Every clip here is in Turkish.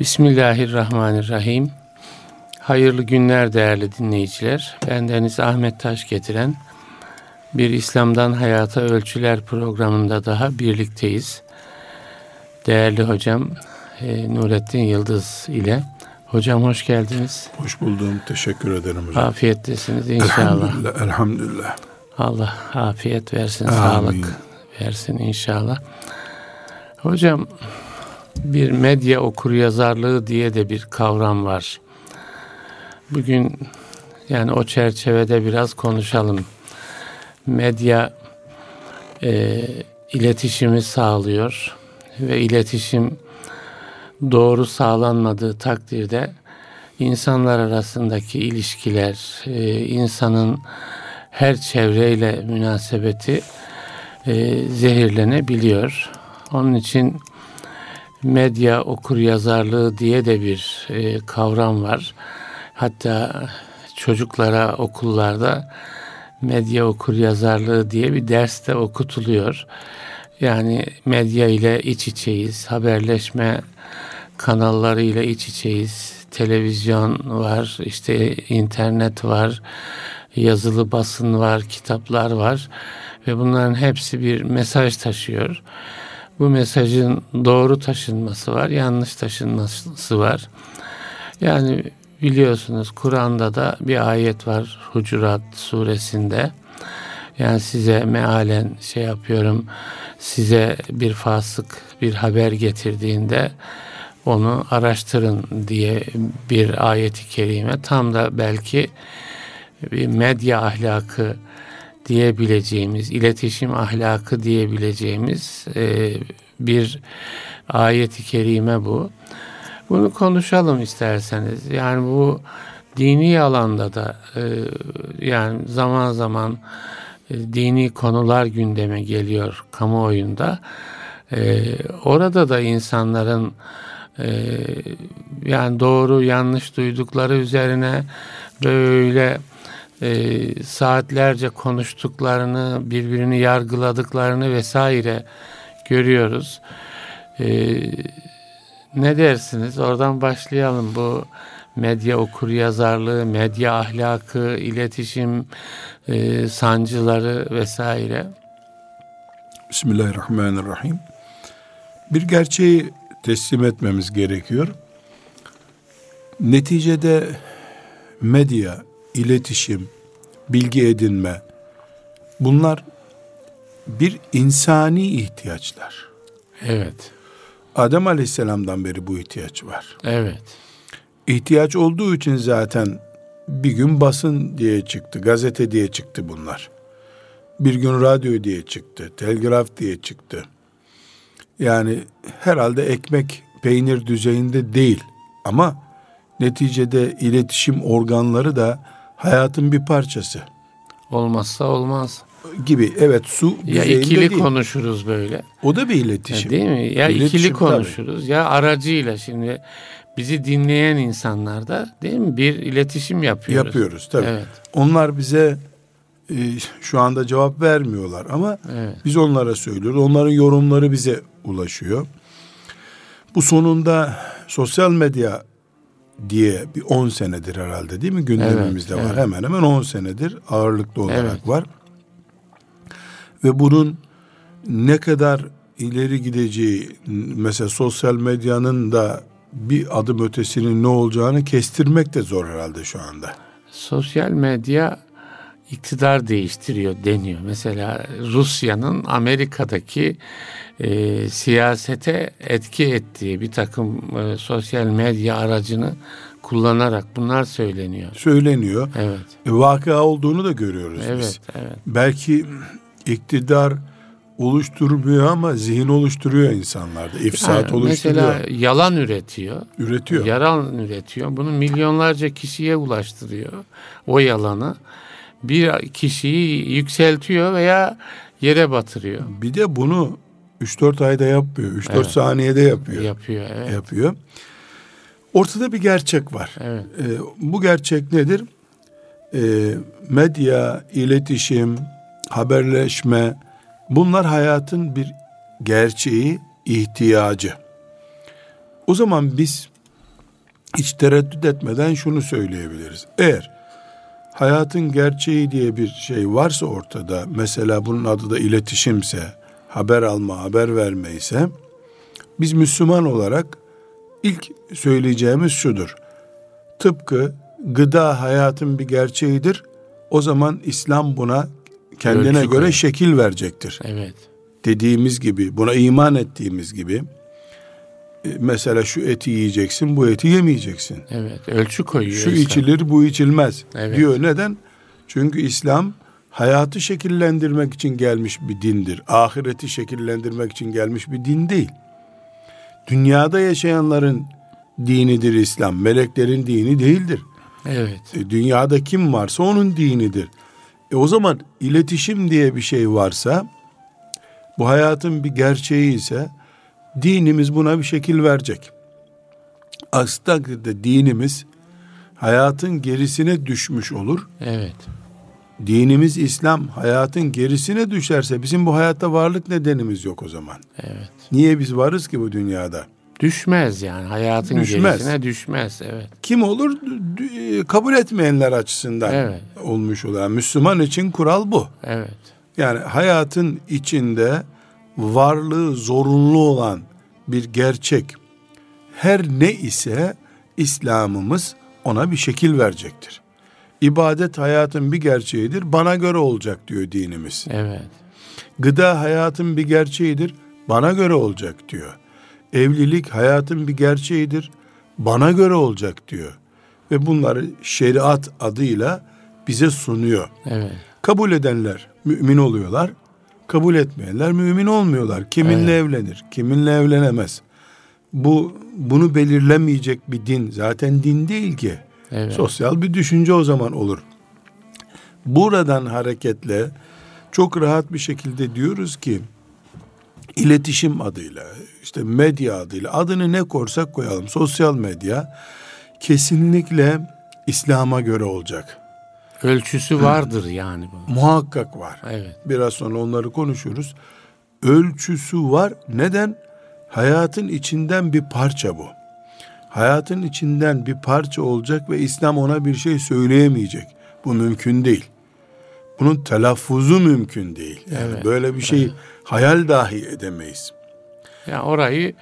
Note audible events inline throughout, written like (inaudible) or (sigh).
Bismillahirrahmanirrahim. Hayırlı günler değerli dinleyiciler. Ben Deniz Ahmet Taş getiren bir İslam'dan Hayata Ölçüler programında daha birlikteyiz. Değerli hocam e, Nurettin Yıldız ile. Hocam hoş geldiniz. Hoş buldum. Teşekkür ederim hocam. Afiyettesiniz inşallah. Elhamdülillah. elhamdülillah. Allah afiyet versin, Amin. sağlık versin inşallah. Hocam bir medya okur yazarlığı diye de bir kavram var. Bugün yani o çerçevede biraz konuşalım. Medya e, iletişimi sağlıyor ve iletişim doğru sağlanmadığı takdirde insanlar arasındaki ilişkiler, e, insanın her çevreyle münasebeti e, zehirlenebiliyor. Onun için medya okur yazarlığı diye de bir e, kavram var. Hatta çocuklara okullarda medya okur yazarlığı diye bir ders de okutuluyor. Yani medya ile iç içeyiz, haberleşme kanalları ile iç içeyiz. Televizyon var, işte internet var, yazılı basın var, kitaplar var ve bunların hepsi bir mesaj taşıyor. Bu mesajın doğru taşınması var, yanlış taşınması var. Yani biliyorsunuz Kur'an'da da bir ayet var Hucurat suresinde. Yani size mealen şey yapıyorum, size bir fasık bir haber getirdiğinde onu araştırın diye bir ayeti kerime tam da belki bir medya ahlakı diyebileceğimiz, iletişim ahlakı diyebileceğimiz e, bir ayeti kerime bu. Bunu konuşalım isterseniz. Yani bu dini alanda da e, yani zaman zaman e, dini konular gündeme geliyor kamuoyunda. E, orada da insanların e, yani doğru yanlış duydukları üzerine böyle e, saatlerce konuştuklarını, birbirini yargıladıklarını vesaire görüyoruz. E, ne dersiniz? Oradan başlayalım bu medya okur yazarlığı, medya ahlakı, iletişim e, sancıları vesaire. Bismillahirrahmanirrahim. Bir gerçeği teslim etmemiz gerekiyor. Neticede medya, iletişim, bilgi edinme bunlar bir insani ihtiyaçlar. Evet. Adem Aleyhisselam'dan beri bu ihtiyaç var. Evet. İhtiyaç olduğu için zaten bir gün basın diye çıktı, gazete diye çıktı bunlar. Bir gün radyo diye çıktı, telgraf diye çıktı. Yani herhalde ekmek peynir düzeyinde değil ama neticede iletişim organları da hayatın bir parçası. Olmazsa olmaz. Gibi evet su ya ikili değil. konuşuruz böyle. O da bir iletişim. Ya değil mi? Ya iletişim, ikili konuşuruz tabii. ya aracıyla şimdi bizi dinleyen insanlar da değil mi bir iletişim yapıyoruz. Yapıyoruz tabii. Evet. Onlar bize e, şu anda cevap vermiyorlar ama evet. biz onlara söylüyoruz. Onların yorumları bize ulaşıyor. Bu sonunda sosyal medya diye bir 10 senedir herhalde değil mi gündemimizde evet, var. Evet. Hemen hemen 10 senedir ağırlıklı olarak evet. var. Ve bunun ne kadar ileri gideceği mesela sosyal medyanın da bir adım ötesinin ne olacağını kestirmek de zor herhalde şu anda. Sosyal medya iktidar değiştiriyor deniyor. Mesela Rusya'nın Amerika'daki e, siyasete etki ettiği bir takım e, sosyal medya aracını kullanarak bunlar söyleniyor. Söyleniyor. Evet. E, vaka olduğunu da görüyoruz evet, biz. Evet. Belki iktidar oluşturmuyor ama zihin oluşturuyor insanlarda. İfsat yani oluşturuyor. Mesela yalan üretiyor. Üretiyor. Yalan üretiyor. Bunu milyonlarca kişiye ulaştırıyor. O yalanı bir kişiyi yükseltiyor veya yere batırıyor. Bir de bunu 3-4 ayda yapmıyor. 3-4 evet. saniyede yapıyor. Yapıyor, evet. Yapıyor. Ortada bir gerçek var. Evet. Ee, bu gerçek nedir? Ee, medya, iletişim, haberleşme bunlar hayatın bir gerçeği, ihtiyacı. O zaman biz hiç tereddüt etmeden şunu söyleyebiliriz. Eğer hayatın gerçeği diye bir şey varsa ortada, mesela bunun adı da iletişimse, haber alma, haber verme ise, biz Müslüman olarak ilk söyleyeceğimiz şudur. Tıpkı gıda hayatın bir gerçeğidir. O zaman İslam buna kendine Ölçü göre koyun. şekil verecektir. Evet. Dediğimiz gibi, buna iman ettiğimiz gibi mesela şu eti yiyeceksin, bu eti yemeyeceksin. Evet, ölçü koyuyor. Şu İslam. içilir, bu içilmez evet. diyor. Neden? Çünkü İslam hayatı şekillendirmek için gelmiş bir dindir. Ahireti şekillendirmek için gelmiş bir din değil. Dünyada yaşayanların dinidir İslam. Meleklerin dini değildir. Evet. E, dünyada kim varsa onun dinidir. E o zaman iletişim diye bir şey varsa bu hayatın bir gerçeği ise dinimiz buna bir şekil verecek. Aksi takdirde dinimiz hayatın gerisine düşmüş olur. Evet. Dinimiz İslam hayatın gerisine düşerse bizim bu hayatta varlık nedenimiz yok o zaman. Evet. Niye biz varız ki bu dünyada? Düşmez yani hayatın düşmez. gerisine düşmez. Evet. Kim olur? Kabul etmeyenler açısından evet. olmuş olur. Yani Müslüman için kural bu. Evet. Yani hayatın içinde varlığı zorunlu olan bir gerçek her ne ise İslam'ımız ona bir şekil verecektir. İbadet hayatın bir gerçeğidir. Bana göre olacak diyor dinimiz. Evet. Gıda hayatın bir gerçeğidir. Bana göre olacak diyor. Evlilik hayatın bir gerçeğidir. Bana göre olacak diyor. Ve bunları şeriat adıyla bize sunuyor. Evet. Kabul edenler mümin oluyorlar. Kabul etmeyenler mümin olmuyorlar. Kiminle evet. evlenir, kiminle evlenemez. Bu bunu belirlemeyecek bir din zaten din değil ki. Evet. Sosyal bir düşünce o zaman olur. Buradan hareketle çok rahat bir şekilde diyoruz ki iletişim adıyla işte medya adıyla adını ne korsak koyalım sosyal medya kesinlikle İslam'a göre olacak. Ölçüsü vardır yani bu. Muhakkak var. Evet. Biraz sonra onları konuşuruz. Ölçüsü var. Neden? Hayatın içinden bir parça bu. Hayatın içinden bir parça olacak ve İslam ona bir şey söyleyemeyecek. Bu mümkün değil. Bunun telaffuzu mümkün değil. Yani evet. böyle bir şey evet. hayal dahi edemeyiz. Ya yani orayı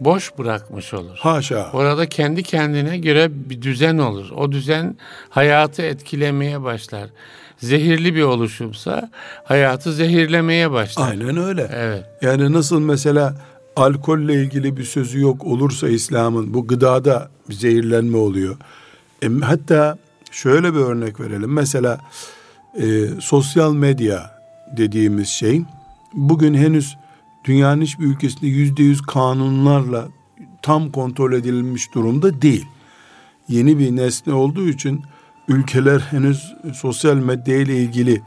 boş bırakmış olur. Haşa. Orada kendi kendine göre bir düzen olur. O düzen hayatı etkilemeye başlar. Zehirli bir oluşumsa hayatı zehirlemeye başlar. Aynen öyle. Evet. Yani nasıl mesela alkolle ilgili bir sözü yok olursa İslam'ın bu gıdada bir zehirlenme oluyor. E, hatta şöyle bir örnek verelim. Mesela e, sosyal medya dediğimiz şey bugün henüz dünyanın hiçbir ülkesinde yüzde yüz kanunlarla tam kontrol edilmiş durumda değil. Yeni bir nesne olduğu için ülkeler henüz sosyal medya ile ilgili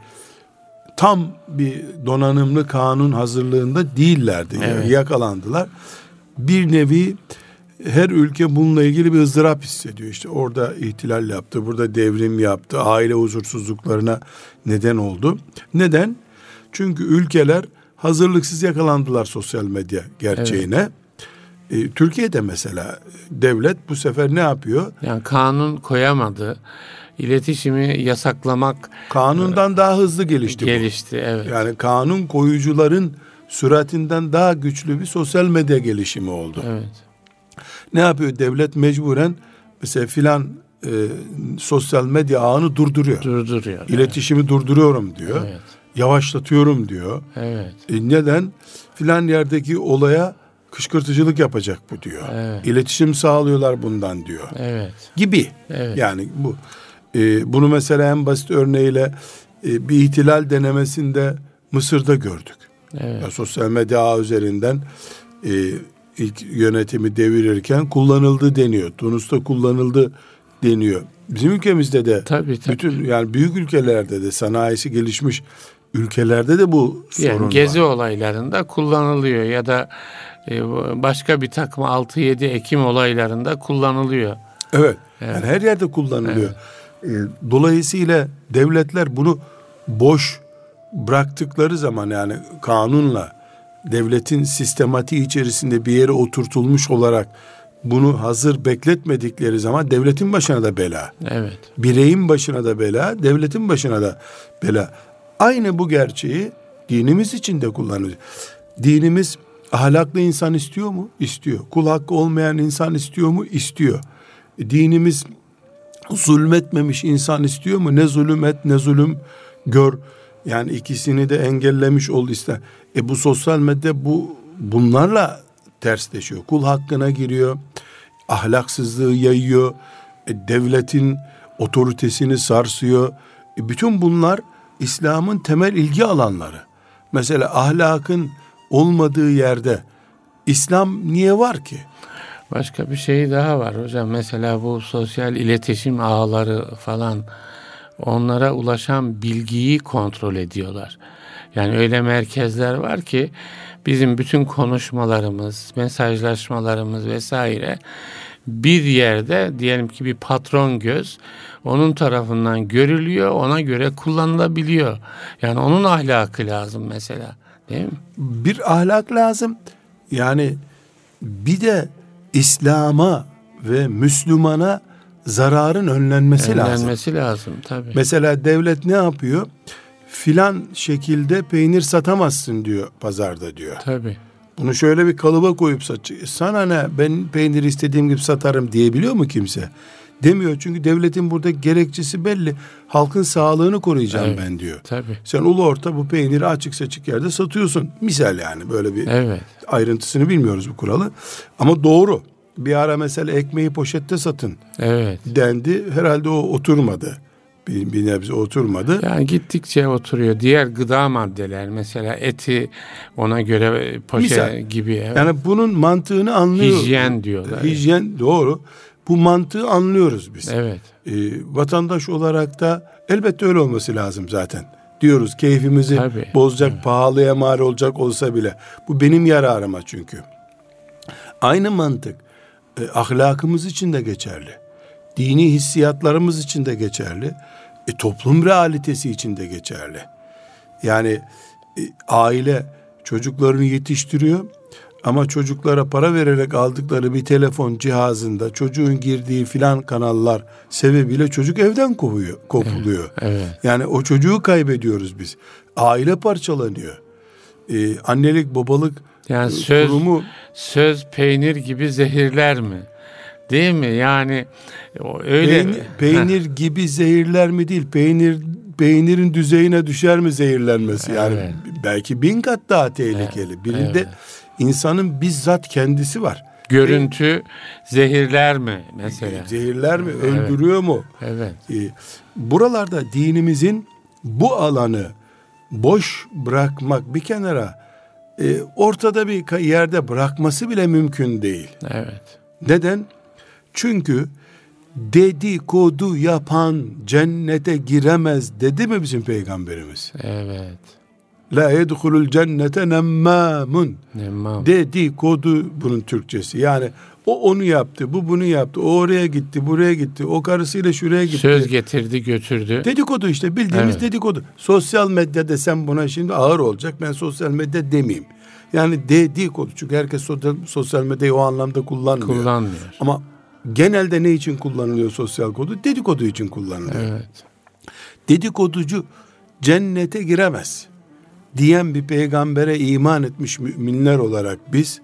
tam bir donanımlı kanun hazırlığında değillerdi. Evet. Yani yakalandılar. Bir nevi her ülke bununla ilgili bir ızdırap hissediyor. İşte orada ihtilal yaptı, burada devrim yaptı, aile huzursuzluklarına neden oldu. Neden? Çünkü ülkeler hazırlıksız yakalandılar sosyal medya gerçeğine. Evet. E, Türkiye'de mesela devlet bu sefer ne yapıyor? Yani kanun koyamadı. İletişimi yasaklamak kanundan e, daha hızlı gelişti. Gelişti, bu. evet. Yani kanun koyucuların süratinden daha güçlü bir sosyal medya gelişimi oldu. Evet. Ne yapıyor devlet mecburen mesela filan e, sosyal medya ağını durduruyor. Durduruyor. İletişimi evet. durduruyorum diyor. Evet yavaşlatıyorum diyor. Evet. E neden? Filan yerdeki olaya kışkırtıcılık yapacak bu diyor. Evet. İletişim sağlıyorlar bundan diyor. Evet. Gibi. Evet. Yani bu e, bunu mesela en basit örneğiyle e, bir ihtilal denemesinde Mısır'da gördük. Evet. Ya, sosyal medya üzerinden e, ilk yönetimi devirirken kullanıldı deniyor. Tunus'ta kullanıldı deniyor. Bizim ülkemizde de tabii, tabii. bütün yani büyük ülkelerde de sanayisi gelişmiş ülkelerde de bu sorun yani gezi var. olaylarında kullanılıyor ya da e, başka bir takım 6-7 Ekim olaylarında kullanılıyor. Evet. evet. Yani her yerde kullanılıyor. Evet. E, dolayısıyla devletler bunu boş bıraktıkları zaman yani kanunla devletin sistematiği içerisinde bir yere oturtulmuş olarak bunu hazır bekletmedikleri zaman devletin başına da bela. Evet. Bireyin başına da bela, devletin başına da bela. Aynı bu gerçeği dinimiz için de kullanıyoruz. Dinimiz ahlaklı insan istiyor mu? İstiyor. Kul hakkı olmayan insan istiyor mu? İstiyor. Dinimiz zulmetmemiş insan istiyor mu? Ne zulüm et ne zulüm gör. Yani ikisini de engellemiş ol ister. E bu sosyal medya bu bunlarla tersleşiyor. Kul hakkına giriyor. Ahlaksızlığı yayıyor. E, devletin otoritesini sarsıyor. E, bütün bunlar İslam'ın temel ilgi alanları. Mesela ahlakın olmadığı yerde İslam niye var ki? Başka bir şey daha var hocam. Mesela bu sosyal iletişim ağları falan onlara ulaşan bilgiyi kontrol ediyorlar. Yani öyle merkezler var ki bizim bütün konuşmalarımız, mesajlaşmalarımız vesaire bir yerde diyelim ki bir patron göz onun tarafından görülüyor, ona göre kullanılabiliyor. Yani onun ahlakı lazım mesela. Değil mi? Bir ahlak lazım. Yani bir de İslam'a ve Müslümana zararın önlenmesi, önlenmesi lazım. Önlenmesi lazım tabii. Mesela devlet ne yapıyor? Filan şekilde peynir satamazsın diyor pazarda diyor. Tabii. Bunu şöyle bir kalıba koyup satıyor. Sana ne ben peynir istediğim gibi satarım diyebiliyor mu kimse? Demiyor çünkü devletin burada gerekçesi belli. Halkın sağlığını koruyacağım evet, ben diyor. Tabii. Sen ulu orta bu peyniri açık seçik yerde satıyorsun. Misal yani böyle bir evet. ayrıntısını bilmiyoruz bu kuralı. Ama doğru. Bir ara mesela ekmeği poşette satın. Evet. Dendi. Herhalde o oturmadı. Bir, bir nebze oturmadı. Yani gittikçe oturuyor. Diğer gıda maddeler mesela eti ona göre poşet Misal, gibi. Evet. Yani bunun mantığını anlıyor. Hijyen diyorlar. Hijyen doğru. Bu mantığı anlıyoruz biz. Evet. Ee, vatandaş olarak da elbette öyle olması lazım zaten. Diyoruz keyfimizi Tabii. bozacak, evet. pahalıya mal olacak olsa bile. Bu benim yararıma çünkü. Aynı mantık e, ahlakımız için de geçerli. Dini hissiyatlarımız için de geçerli. E, toplum realitesi için de geçerli. Yani e, aile çocuklarını yetiştiriyor ama çocuklara para vererek aldıkları bir telefon cihazında çocuğun girdiği filan kanallar sebebiyle çocuk evden kovuyor, kopuluyor. Evet, evet. Yani o çocuğu kaybediyoruz biz. Aile parçalanıyor. Ee, annelik, babalık yani söz, kurumu söz peynir gibi zehirler mi? Değil mi? Yani öyle peynir, peynir gibi zehirler mi değil? Peynir peynirin düzeyine düşer mi zehirlenmesi? Yani evet. belki bin kat daha tehlikeli. Birinde evet insanın bizzat kendisi var. Görüntü e, zehirler mi mesela? Zehirler mi? Evet. Öldürüyor mu? Evet. E, buralarda dinimizin bu alanı boş bırakmak bir kenara e, ortada bir yerde bırakması bile mümkün değil. Evet. Neden? Çünkü dedikodu yapan cennete giremez dedi mi bizim peygamberimiz? Evet. La yedhulul cennete nemmamun. Nemmam. Dedikodu bunun Türkçesi. Yani o onu yaptı, bu bunu yaptı, o oraya gitti, buraya gitti, o karısıyla şuraya gitti. Söz getirdi, götürdü. Dedikodu işte bildiğimiz evet. dedikodu. Sosyal medya desem buna şimdi ağır olacak. Ben sosyal medya demeyeyim. Yani dedikodu çünkü herkes sosyal, sosyal medyayı o anlamda kullanmıyor. Kullanmıyor. Ama genelde ne için kullanılıyor sosyal kodu? Dedikodu için kullanılıyor. Evet. Dedikoducu cennete giremez diyen bir peygambere iman etmiş müminler olarak biz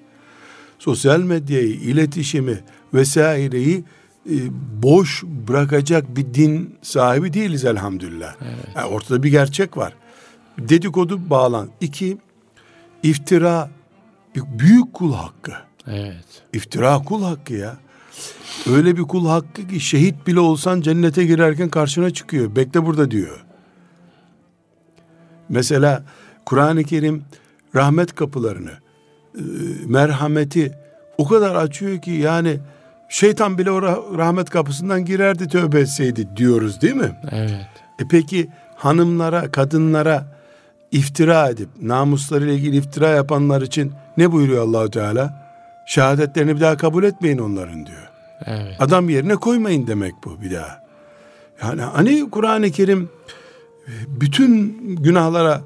sosyal medyayı, iletişimi vesaireyi e, boş bırakacak bir din sahibi değiliz elhamdülillah. Evet. Yani ortada bir gerçek var. Dedikodu bağlan. İki, iftira büyük kul hakkı. Evet. İftira kul hakkı ya. Öyle bir kul hakkı ki şehit bile olsan cennete girerken karşına çıkıyor. Bekle burada diyor. Mesela Kur'an-ı Kerim rahmet kapılarını, e, merhameti o kadar açıyor ki yani şeytan bile o rahmet kapısından girerdi tövbe etseydi diyoruz değil mi? Evet. E peki hanımlara, kadınlara iftira edip namuslarıyla ilgili iftira yapanlar için ne buyuruyor Allahu Teala? Şehadetlerini bir daha kabul etmeyin onların diyor. Evet. Adam yerine koymayın demek bu bir daha. Yani hani Kur'an-ı Kerim e, bütün günahlara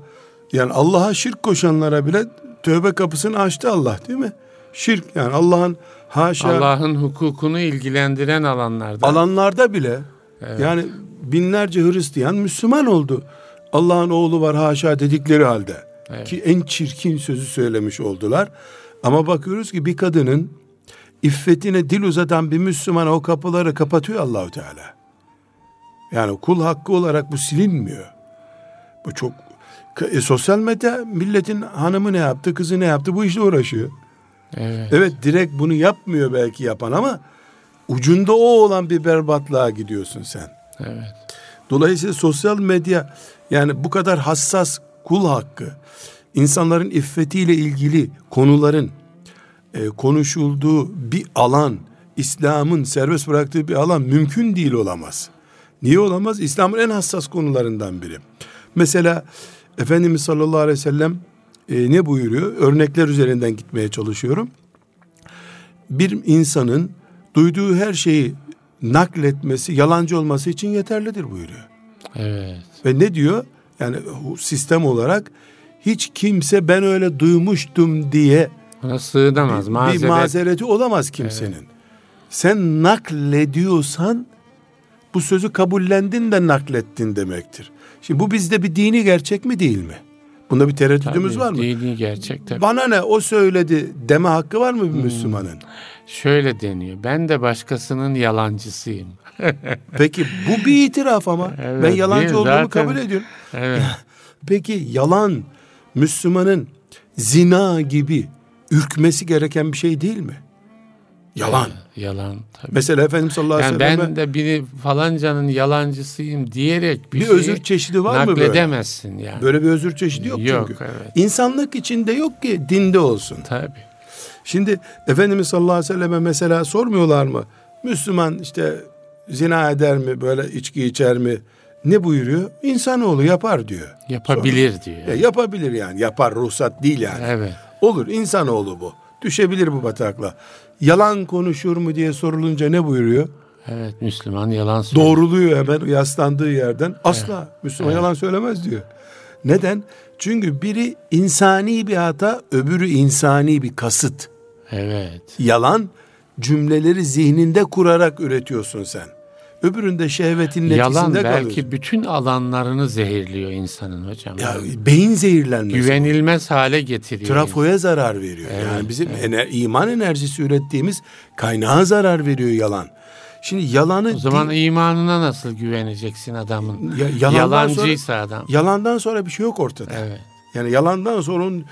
yani Allah'a şirk koşanlara bile tövbe kapısını açtı Allah değil mi? Şirk yani Allah'ın haşa Allah'ın hukukunu ilgilendiren alanlarda. Alanlarda bile evet. yani binlerce Hristiyan Müslüman oldu. Allah'ın oğlu var haşa dedikleri halde. Evet. Ki en çirkin sözü söylemiş oldular. Ama bakıyoruz ki bir kadının iffetine dil uzatan bir Müslüman o kapıları kapatıyor Allahu Teala. Yani kul hakkı olarak bu silinmiyor. Bu çok e, sosyal medya milletin hanımı ne yaptı, kızı ne yaptı bu işle uğraşıyor. Evet. evet direkt bunu yapmıyor belki yapan ama ucunda o olan bir berbatlığa gidiyorsun sen. Evet. Dolayısıyla sosyal medya yani bu kadar hassas kul hakkı, insanların iffetiyle ilgili konuların e, konuşulduğu bir alan, İslam'ın serbest bıraktığı bir alan mümkün değil olamaz. Niye olamaz? İslam'ın en hassas konularından biri. Mesela Efendimiz sallallahu aleyhi ve sellem e, ne buyuruyor? Örnekler üzerinden gitmeye çalışıyorum. Bir insanın duyduğu her şeyi nakletmesi, yalancı olması için yeterlidir buyuruyor. Evet. Ve ne diyor? Yani sistem olarak hiç kimse ben öyle duymuştum diye Ona sığınamaz. Bir, mazeret. bir mazereti olamaz kimsenin. Evet. Sen naklediyorsan bu sözü kabullendin de naklettin demektir. Şimdi bu bizde bir dini gerçek mi değil mi? Bunda bir tereddüdümüz tabii, var mı? Dini gerçek tabii. Bana ne o söyledi deme hakkı var mı bir hmm. Müslümanın? Şöyle deniyor. Ben de başkasının yalancısıyım. (laughs) Peki bu bir itiraf ama. Evet, ben yalancı olduğumu zaten, kabul ediyorum. Evet. (laughs) Peki yalan Müslümanın zina gibi ürkmesi gereken bir şey değil mi? Yalan. Evet, yalan. Tabii. Mesela Efendimiz sallallahu aleyhi yani ve sellem. Ben de biri falancanın yalancısıyım diyerek bir, bir özür çeşidi var mı böyle? Nakledemezsin yani. Böyle bir özür çeşidi yok, yok çünkü. Evet. İnsanlık içinde yok ki dinde olsun. Tabii. Şimdi Efendimiz sallallahu aleyhi ve selleme mesela sormuyorlar mı? Müslüman işte zina eder mi böyle içki içer mi? Ne buyuruyor? İnsanoğlu yapar diyor. Yapabilir Sonra, diyor. Ya yapabilir yani. Yapar ruhsat değil yani. Evet. Olur insanoğlu bu. Düşebilir bu batakla. Yalan konuşur mu diye sorulunca ne buyuruyor? Evet Müslüman yalan söylüyor. Doğruluyor hemen yaslandığı yerden. Asla evet. Müslüman evet. yalan söylemez diyor. Neden? Çünkü biri insani bir hata, öbürü insani bir kasıt. Evet. Yalan cümleleri zihninde kurarak üretiyorsun sen. Öbüründe şehvetin neticesinde Yalan belki kalıyorsun. bütün alanlarını zehirliyor insanın hocam. Ya beyin zehirlenmesi. Güvenilmez bu. hale getiriyor. Trafoya insan. zarar veriyor. Evet, yani bizim evet. ener, iman enerjisi ürettiğimiz kaynağa zarar veriyor yalan. Şimdi yalanı... O zaman imanına nasıl güveneceksin adamın? Ya, Yalancıysa sonra, adam. Yalandan sonra bir şey yok ortada. Evet. Yani yalandan sonra onun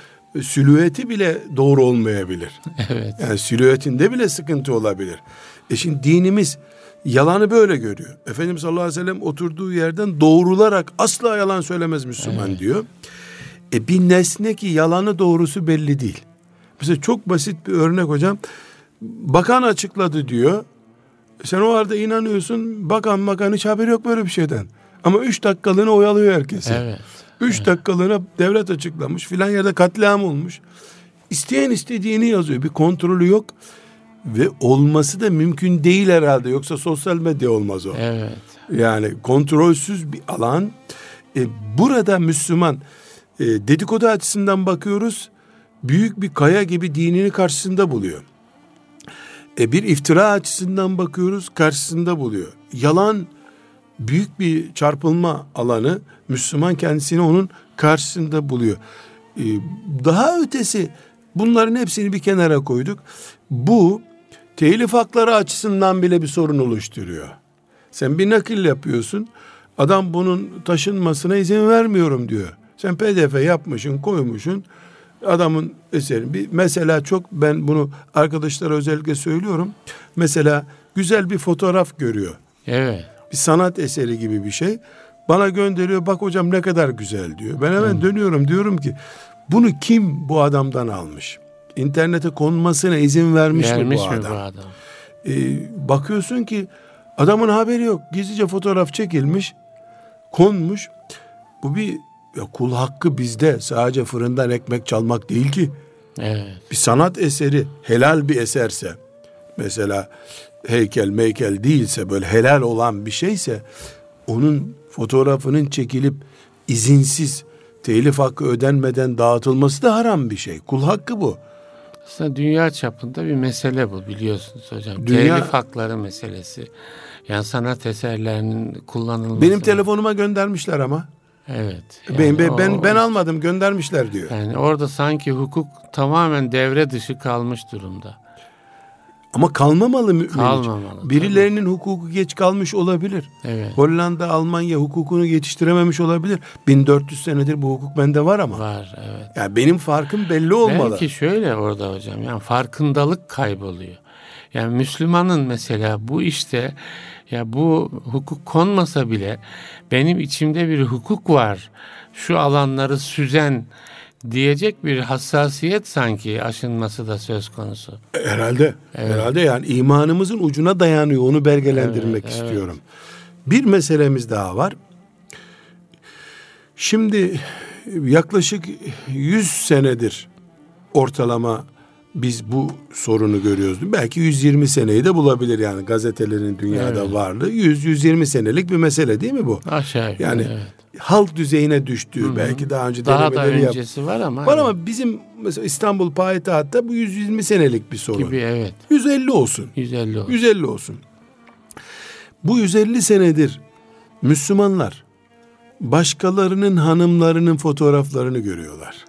silüeti bile doğru olmayabilir. (laughs) Evet. Yani silüetinde bile sıkıntı olabilir. E şimdi dinimiz yalanı böyle görüyor. Efendimiz sallallahu aleyhi ve sellem oturduğu yerden doğrularak asla yalan söylemez Müslüman evet. diyor. E bir nesne ki yalanı doğrusu belli değil. Mesela çok basit bir örnek hocam. Bakan açıkladı diyor. Sen o arada inanıyorsun. Bakan bakan hiç haberi yok böyle bir şeyden. Ama üç dakikalığına oyalıyor herkesi. Evet. Üç evet. dakikalığına devlet açıklamış. Filan yerde katliam olmuş. İsteyen istediğini yazıyor. Bir kontrolü yok. Ve olması da mümkün değil herhalde. Yoksa sosyal medya olmaz o. Evet. Yani kontrolsüz bir alan. E, burada Müslüman e, dedikodu açısından bakıyoruz. Büyük bir kaya gibi dinini karşısında buluyor. E, bir iftira açısından bakıyoruz karşısında buluyor. Yalan büyük bir çarpılma alanı Müslüman kendisini onun karşısında buluyor. E, daha ötesi bunların hepsini bir kenara koyduk. Bu telif hakları açısından bile bir sorun oluşturuyor. Sen bir nakil yapıyorsun. Adam bunun taşınmasına izin vermiyorum diyor. Sen pdf yapmışsın koymuşsun. Adamın eseri. Bir, mesela çok ben bunu arkadaşlara özellikle söylüyorum. Mesela güzel bir fotoğraf görüyor. Evet. Bir sanat eseri gibi bir şey. Bana gönderiyor bak hocam ne kadar güzel diyor. Ben hemen hmm. dönüyorum diyorum ki bunu kim bu adamdan almış? İnternete konmasına izin vermiş, vermiş mi bu mi adam? Bu adam? Ee, bakıyorsun ki adamın haberi yok. Gizlice fotoğraf çekilmiş, konmuş. Bu bir ya kul hakkı bizde. Sadece fırından ekmek çalmak değil ki. Evet. Bir sanat eseri helal bir eserse mesela heykel meykel değilse böyle helal olan bir şeyse onun fotoğrafının çekilip izinsiz telif hakkı ödenmeden dağıtılması da haram bir şey. Kul hakkı bu. Aslında dünya çapında bir mesele bu biliyorsunuz hocam. Dünya... Telif hakları meselesi. Yani sanat eserlerinin kullanılması. Benim telefonuma göndermişler ama. Evet. Yani ben ben, ben ben almadım göndermişler diyor. Yani orada sanki hukuk tamamen devre dışı kalmış durumda. Ama kalmamalı mümin Kalmamalı. Birilerinin tabii. hukuku geç kalmış olabilir. Evet. Hollanda, Almanya hukukunu yetiştirememiş olabilir. 1400 senedir bu hukuk bende var ama. Var evet. Yani benim farkım belli olmalı. Belki şöyle orada hocam yani farkındalık kayboluyor. Yani Müslümanın mesela bu işte ya bu hukuk konmasa bile benim içimde bir hukuk var. Şu alanları süzen diyecek bir hassasiyet sanki aşınması da söz konusu. Herhalde. Evet. Herhalde yani imanımızın ucuna dayanıyor. Onu belgelendirmek evet, istiyorum. Evet. Bir meselemiz daha var. Şimdi yaklaşık 100 senedir ortalama biz bu sorunu görüyoruz. Belki 120 seneyi de bulabilir yani gazetelerin dünyada evet. varlığı. 100-120 senelik bir mesele değil mi bu? Aşağı yukarı Yani evet. halk düzeyine düştüğü Hı-hı. belki daha önce daha da öncesi yap- var ama. Var ama bizim mesela İstanbul payitahtta bu 120 senelik bir sorun. Gibi evet. 150 olsun. 150 olsun. 150 olsun. Bu 150 senedir Müslümanlar başkalarının hanımlarının fotoğraflarını görüyorlar.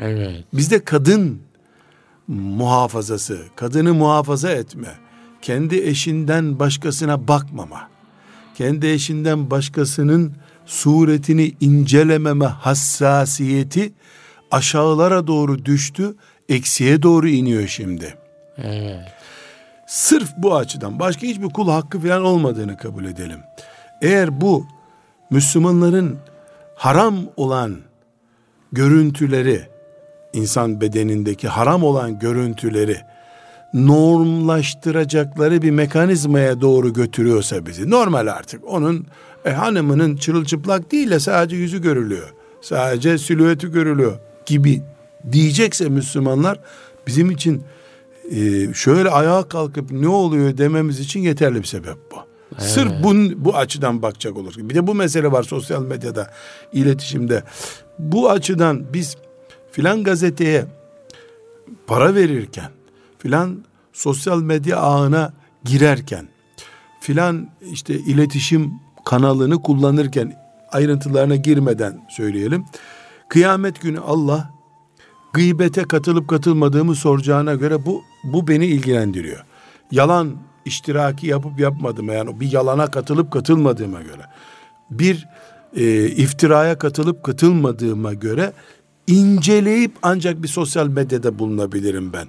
Evet. Bizde kadın muhafazası, kadını muhafaza etme, kendi eşinden başkasına bakmama, kendi eşinden başkasının suretini incelememe hassasiyeti aşağılara doğru düştü, eksiye doğru iniyor şimdi. Evet. Sırf bu açıdan başka hiçbir kul hakkı falan olmadığını kabul edelim. Eğer bu Müslümanların haram olan görüntüleri insan bedenindeki haram olan görüntüleri normlaştıracakları bir mekanizmaya doğru götürüyorsa bizi normal artık onun e, hanımının çırılçıplak değil de sadece yüzü görülüyor sadece silüeti görülüyor gibi diyecekse Müslümanlar bizim için e, şöyle ayağa kalkıp ne oluyor dememiz için yeterli bir sebep bu. Evet. Sırf bu, bu açıdan bakacak olur. Bir de bu mesele var sosyal medyada, iletişimde. Bu açıdan biz filan gazeteye para verirken, filan sosyal medya ağına girerken, filan işte iletişim kanalını kullanırken ayrıntılarına girmeden söyleyelim. Kıyamet günü Allah gıybete katılıp katılmadığımı soracağına göre bu bu beni ilgilendiriyor. Yalan iştiraki yapıp yapmadım yani bir yalana katılıp katılmadığıma göre bir e, iftiraya katılıp katılmadığıma göre inceleyip ancak bir sosyal medyada bulunabilirim ben.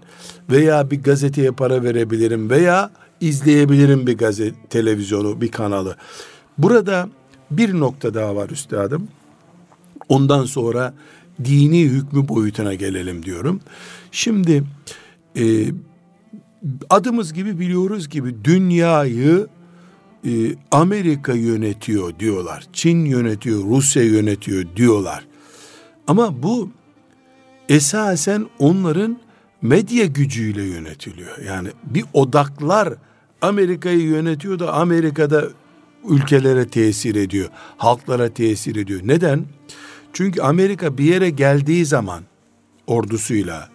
Veya bir gazeteye para verebilirim veya izleyebilirim bir gazete, televizyonu, bir kanalı. Burada bir nokta daha var üstadım. Ondan sonra dini hükmü boyutuna gelelim diyorum. Şimdi e, adımız gibi biliyoruz gibi dünyayı e, Amerika yönetiyor diyorlar. Çin yönetiyor, Rusya yönetiyor diyorlar. Ama bu esasen onların medya gücüyle yönetiliyor. Yani bir odaklar Amerika'yı yönetiyor da Amerika'da ülkelere tesir ediyor, halklara tesir ediyor. Neden? Çünkü Amerika bir yere geldiği zaman ordusuyla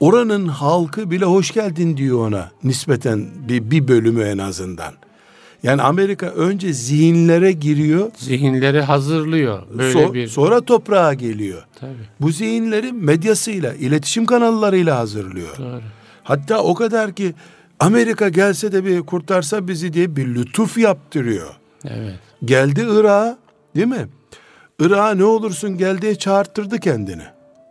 oranın halkı bile hoş geldin diyor ona nispeten bir, bir bölümü en azından. Yani Amerika önce zihinlere giriyor. Zihinleri hazırlıyor. Böyle so, bir... Sonra toprağa geliyor. Tabii. Bu zihinleri medyasıyla, iletişim kanallarıyla hazırlıyor. Doğru. Hatta o kadar ki Amerika gelse de bir kurtarsa bizi diye bir lütuf yaptırıyor. Evet. Geldi Irak'a değil mi? Irak'a ne olursun gel diye çağırttırdı kendini.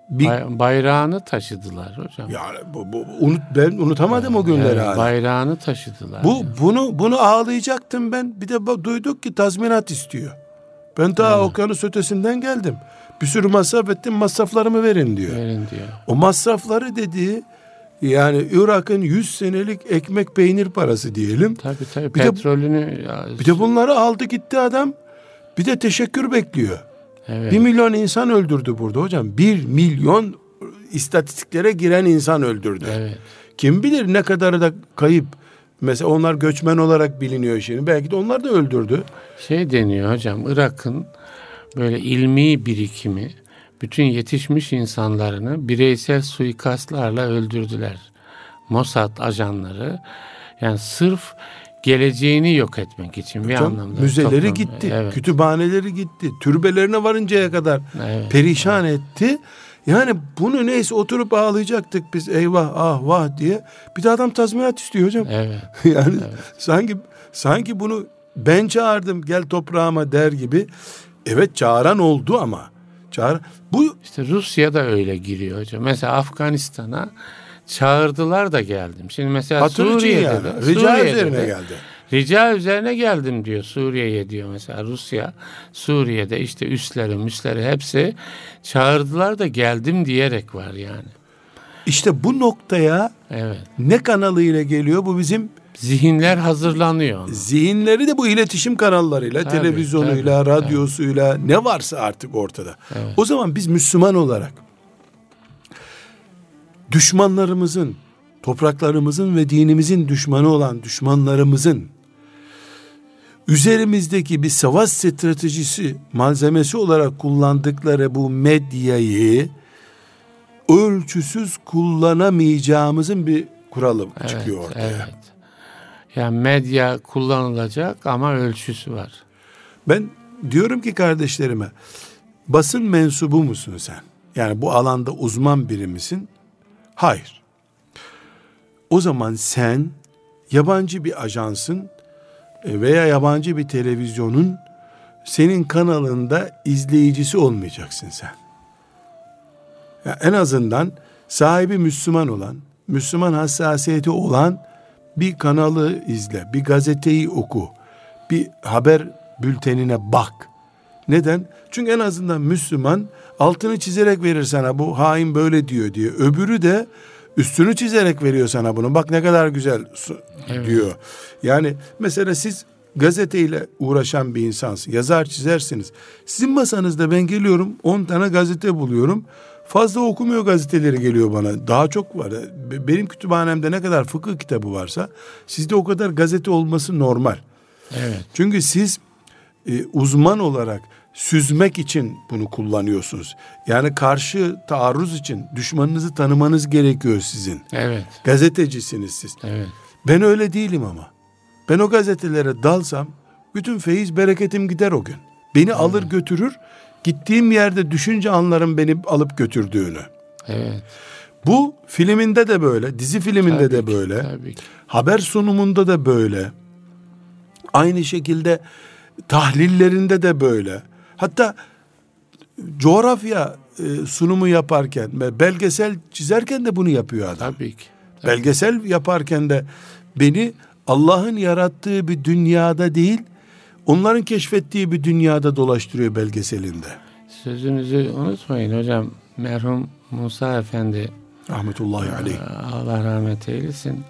Bir, bayrağını taşıdılar hocam. Ya bu, bu unut ben unutamadım o günleri hala. Bayrağını taşıdılar. Bu yani. bunu bunu ağlayacaktım ben. Bir de duyduk ki tazminat istiyor. Ben daha evet. okyanus ötesinden geldim. Bir sürü masraf ettim masraflarımı verin diyor. Verin diyor. O masrafları dediği yani Irak'ın 100 senelik ekmek peynir parası diyelim. Tabii tabii bir petrolünü. De, ya, bir de bunları aldı gitti adam. Bir de teşekkür bekliyor. Evet. Bir milyon insan öldürdü burada hocam. Bir milyon istatistiklere giren insan öldürdü. Evet. Kim bilir ne kadar da kayıp. Mesela onlar göçmen olarak biliniyor şimdi. Belki de onlar da öldürdü. Şey deniyor hocam Irak'ın böyle ilmi birikimi bütün yetişmiş insanlarını bireysel suikastlarla öldürdüler. Mossad ajanları yani sırf geleceğini yok etmek için bir Hocam, anlamda. Müzeleri toplum, gitti, evet. kütüphaneleri gitti, türbelerine varıncaya kadar Evet. perişan etti. Yani bunu neyse oturup ağlayacaktık biz eyvah ah vah diye. Bir de adam tazminat istiyor hocam. Evet. (laughs) yani sanki sanki bunu ben çağırdım gel toprağıma der gibi. Evet çağıran oldu ama. Çağır bu İşte Rusya da öyle giriyor hocam. Mesela Afganistan'a çağırdılar da geldim. Şimdi mesela hatır Suriye'de yani. de Rica Suriye'de üzerine de geldi. Rica üzerine geldim diyor Suriye'ye diyor mesela Rusya. Suriye'de işte üsleri müsleri hepsi çağırdılar da geldim diyerek var yani. İşte bu noktaya Evet. ne kanalıyla geliyor? Bu bizim Zihinler hazırlanıyor. ona. zihinleri de bu iletişim kanallarıyla, Tabii, televizyonuyla, tabii, radyosuyla ne varsa artık ortada. Evet. O zaman biz Müslüman olarak düşmanlarımızın, topraklarımızın ve dinimizin düşmanı olan düşmanlarımızın üzerimizdeki bir savaş stratejisi malzemesi olarak kullandıkları bu medyayı ölçüsüz kullanamayacağımızın bir kuralı Evet, çıkıyor ortaya. Evet. Yani medya kullanılacak ama ölçüsü var. Ben diyorum ki kardeşlerime basın mensubu musun sen? Yani bu alanda uzman biri misin? Hayır. O zaman sen yabancı bir ajansın e, veya yabancı bir televizyonun senin kanalında izleyicisi olmayacaksın sen. Ya en azından sahibi Müslüman olan, Müslüman hassasiyeti olan bir kanalı izle, bir gazeteyi oku, bir haber bültenine bak. Neden? Çünkü en azından Müslüman altını çizerek verir sana bu hain böyle diyor diye. Öbürü de üstünü çizerek veriyor sana bunu. Bak ne kadar güzel Evet. diyor. Yani mesela siz gazeteyle uğraşan bir insansın. Yazar çizersiniz. Sizin masanızda ben geliyorum 10 tane gazete buluyorum. Fazla okumuyor gazeteleri geliyor bana. Daha çok var. Be- Benim kütüphanemde ne kadar fıkıh kitabı varsa sizde o kadar gazete olması normal. Evet. Çünkü siz e, uzman olarak süzmek için bunu kullanıyorsunuz. Yani karşı taarruz için düşmanınızı tanımanız gerekiyor sizin. Evet. Gazetecisiniz siz. Evet. Ben öyle değilim ama. Ben o gazetelere dalsam bütün feyiz bereketim gider o gün. Beni alır götürür. Gittiğim yerde düşünce anlarım beni alıp götürdüğünü. Evet. Bu filminde de böyle, dizi filminde Tabii de ki, böyle. Tabii ki. Haber sunumunda da böyle. Aynı şekilde tahlillerinde de böyle. Hatta coğrafya e, sunumu yaparken ve belgesel çizerken de bunu yapıyor adam. Tabii ki. Belgesel yaparken de beni Allah'ın yarattığı bir dünyada değil, onların keşfettiği bir dünyada dolaştırıyor belgeselinde. Sözünüzü unutmayın hocam. Merhum Musa Efendi Rahmetullahi aleyh. Allah rahmet eylesin.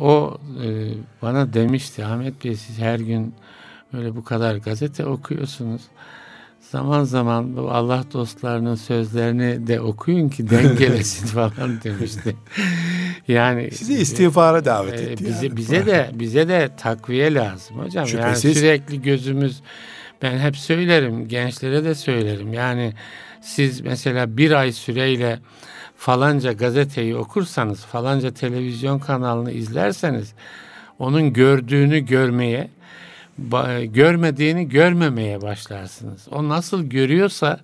O e, bana demişti Ahmet Bey siz her gün böyle bu kadar gazete okuyorsunuz. Zaman zaman bu Allah dostlarının sözlerini de okuyun ki dengelesin (laughs) falan demişti. Yani Sizi istiğfara davet e, etti. bize yani. bize de bize de takviye lazım hocam. Şüphesiz. Yani sürekli gözümüz ben hep söylerim gençlere de söylerim. Yani siz mesela bir ay süreyle falanca gazeteyi okursanız, falanca televizyon kanalını izlerseniz onun gördüğünü görmeye, görmediğini görmemeye başlarsınız. O nasıl görüyorsa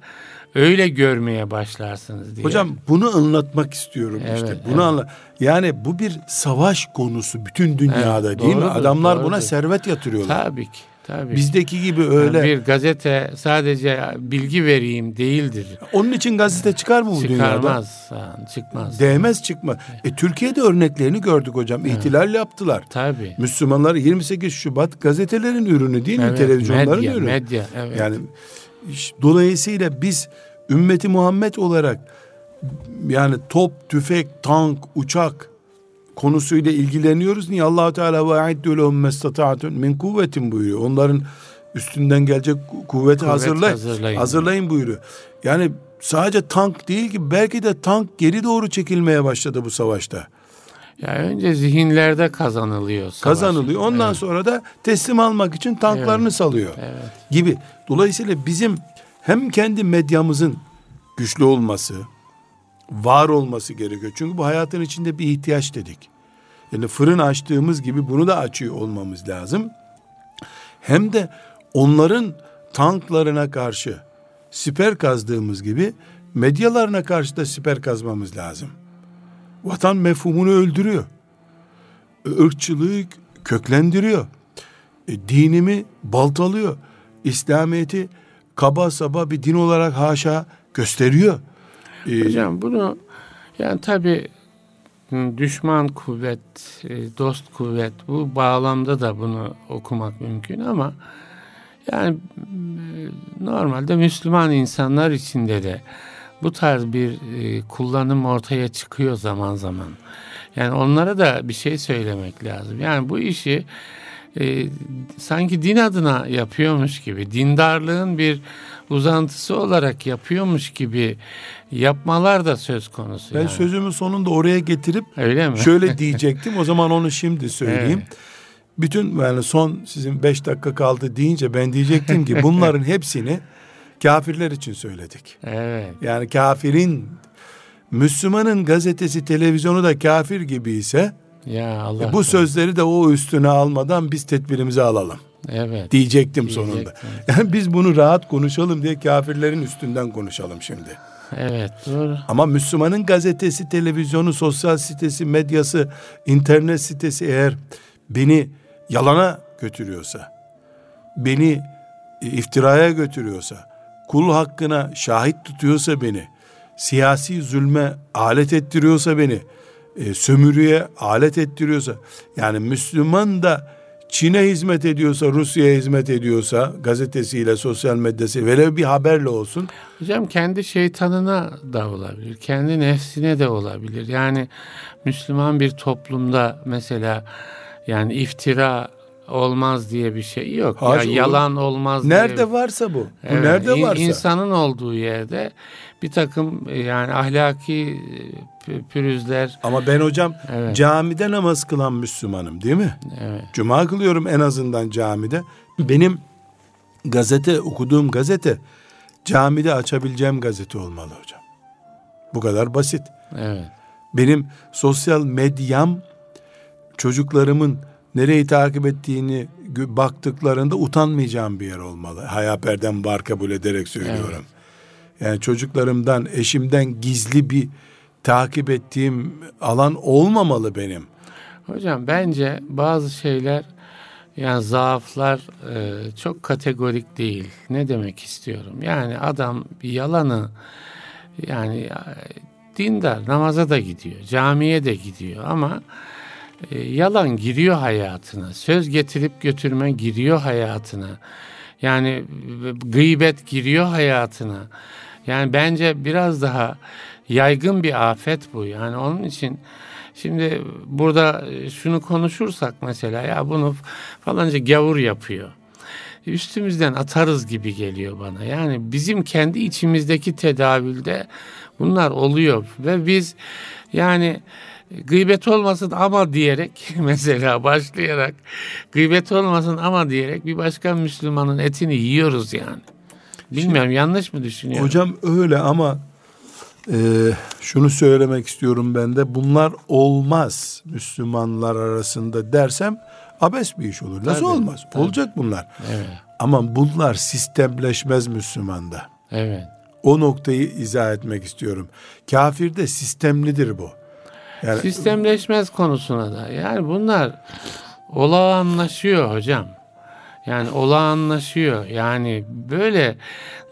öyle görmeye başlarsınız diye. Hocam bunu anlatmak istiyorum Evet, işte. Bunu evet. anla. Yani bu bir savaş konusu bütün dünyada Evet, değil mi? doğrudur, Adamlar buna doğrudur. servet yatırıyorlar. tabii ki. Tabii. Bizdeki gibi Yani öyle. bir gazete sadece bilgi vereyim değildir. Onun için gazete çıkar mı bu dünyada? Çıkarmaz, çıkmaz. Değmez çıkma. E Türkiye'de örneklerini gördük hocam. İhtilal yaptılar. Tabii. Müslümanlar 28 Şubat gazetelerin ürünü değil mi? Evet, Televizyonların medya, ürünü. medya, evet. Yani dolayısıyla biz ümmeti Muhammed olarak yani top, tüfek, tank, uçak konusuyla ilgileniyoruz. Niye Allah Teala ve aiddu lehum mestata'tun min kuvvetin buyuruyor. Onların üstünden gelecek ku- kuvveti Kuvvet hazırlayın. hazırlayın. Hazırlayın buyuruyor. Yani sadece tank değil ki belki de tank geri doğru çekilmeye başladı bu savaşta. Ya önce zihinlerde kazanılıyor. savaş. Kazanılıyor. Ondan Evet, sonra da teslim almak için tanklarını salıyor Evet. gibi. Dolayısıyla bizim hem kendi medyamızın güçlü olması, var olması gerekiyor. Çünkü bu hayatın içinde bir ihtiyaç dedik. Yani fırın açtığımız gibi bunu da açıyor olmamız lazım. Hem de onların tanklarına karşı siper kazdığımız gibi medyalarına karşı da siper kazmamız lazım. Vatan mefhumunu öldürüyor. Irkçılığı köklendiriyor. E, dinimi baltalıyor. İslamiyet'i kaba saba bir din olarak haşa gösteriyor. Ee, Hocam bunu yani tabi düşman kuvvet, e, dost kuvvet bu bağlamda da bunu okumak mümkün ama yani e, normalde Müslüman insanlar içinde de bu tarz bir e, kullanım ortaya çıkıyor zaman zaman. Yani onlara da bir şey söylemek lazım. Yani bu işi e, sanki din adına yapıyormuş gibi, dindarlığın bir uzantısı olarak yapıyormuş gibi yapmalar da söz konusu. Ben yani. sözümü sonunda oraya getirip Öyle mi? şöyle (laughs) diyecektim. O zaman onu şimdi söyleyeyim. Evet. Bütün yani son sizin beş dakika kaldı deyince ben diyecektim ki bunların (laughs) hepsini kafirler için söyledik. Evet. Yani kafirin Müslümanın gazetesi televizyonu da kafir gibi ise ya Allah e, bu sözleri de o üstüne almadan biz tedbirimizi alalım. Evet. Diyecektim, Diyecektim sonunda. Yani biz bunu rahat konuşalım diye kafirlerin üstünden konuşalım şimdi. Evet doğru. Ama Müslümanın gazetesi, televizyonu, sosyal sitesi, medyası, internet sitesi eğer beni yalana götürüyorsa, beni e, iftiraya götürüyorsa, kul hakkına şahit tutuyorsa beni, siyasi zulme alet ettiriyorsa beni, e, sömürüye alet ettiriyorsa, yani Müslüman da Çin'e hizmet ediyorsa, Rusya'ya hizmet ediyorsa, gazetesiyle, sosyal medyası, velev bir haberle olsun. Hocam kendi şeytanına da olabilir, kendi nefsine de olabilir. Yani Müslüman bir toplumda mesela yani iftira olmaz diye bir şey yok. Haş, ya yalan olmaz. Nerede diye. varsa bu. bu evet, nerede varsa. İnsanın olduğu yerde bir takım e, yani ahlaki e, pürüzler. Ama ben hocam evet. camide namaz kılan Müslümanım değil mi? Evet. Cuma kılıyorum en azından camide. Benim gazete okuduğum gazete camide açabileceğim gazete olmalı hocam. Bu kadar basit. Evet. Benim sosyal medyam çocuklarımın nereyi takip ettiğini baktıklarında utanmayacağım bir yer olmalı. Hayaperden var kabul ederek söylüyorum. Evet. Yani çocuklarımdan, eşimden gizli bir takip ettiğim alan olmamalı benim. Hocam bence bazı şeyler yani zaaflar e, çok kategorik değil. Ne demek istiyorum? Yani adam bir yalanı yani e, dindar namaza da gidiyor, camiye de gidiyor ama e, yalan giriyor hayatına. Söz getirip götürme giriyor hayatına. Yani e, gıybet giriyor hayatına. Yani bence biraz daha yaygın bir afet bu. Yani onun için şimdi burada e, şunu konuşursak mesela ya bunu falanca gavur yapıyor. Üstümüzden atarız gibi geliyor bana. Yani bizim kendi içimizdeki tedavülde bunlar oluyor ve biz yani gıybet olmasın ama diyerek (laughs) mesela başlayarak gıybet olmasın ama diyerek bir başka Müslümanın etini yiyoruz yani. Bilmiyorum Şimdi, yanlış mı düşünüyorum? Hocam öyle ama e, şunu söylemek istiyorum ben de bunlar olmaz Müslümanlar arasında dersem abes bir iş olur. Nasıl tabii, olmaz? Tabii. Olacak bunlar. Evet. Ama bunlar sistemleşmez Müslümanda. Evet. O noktayı izah etmek istiyorum. Kafirde sistemlidir bu. Yani, Sistemleşmez konusuna da. Yani bunlar olağanlaşıyor hocam. Yani olağanlaşıyor. Yani böyle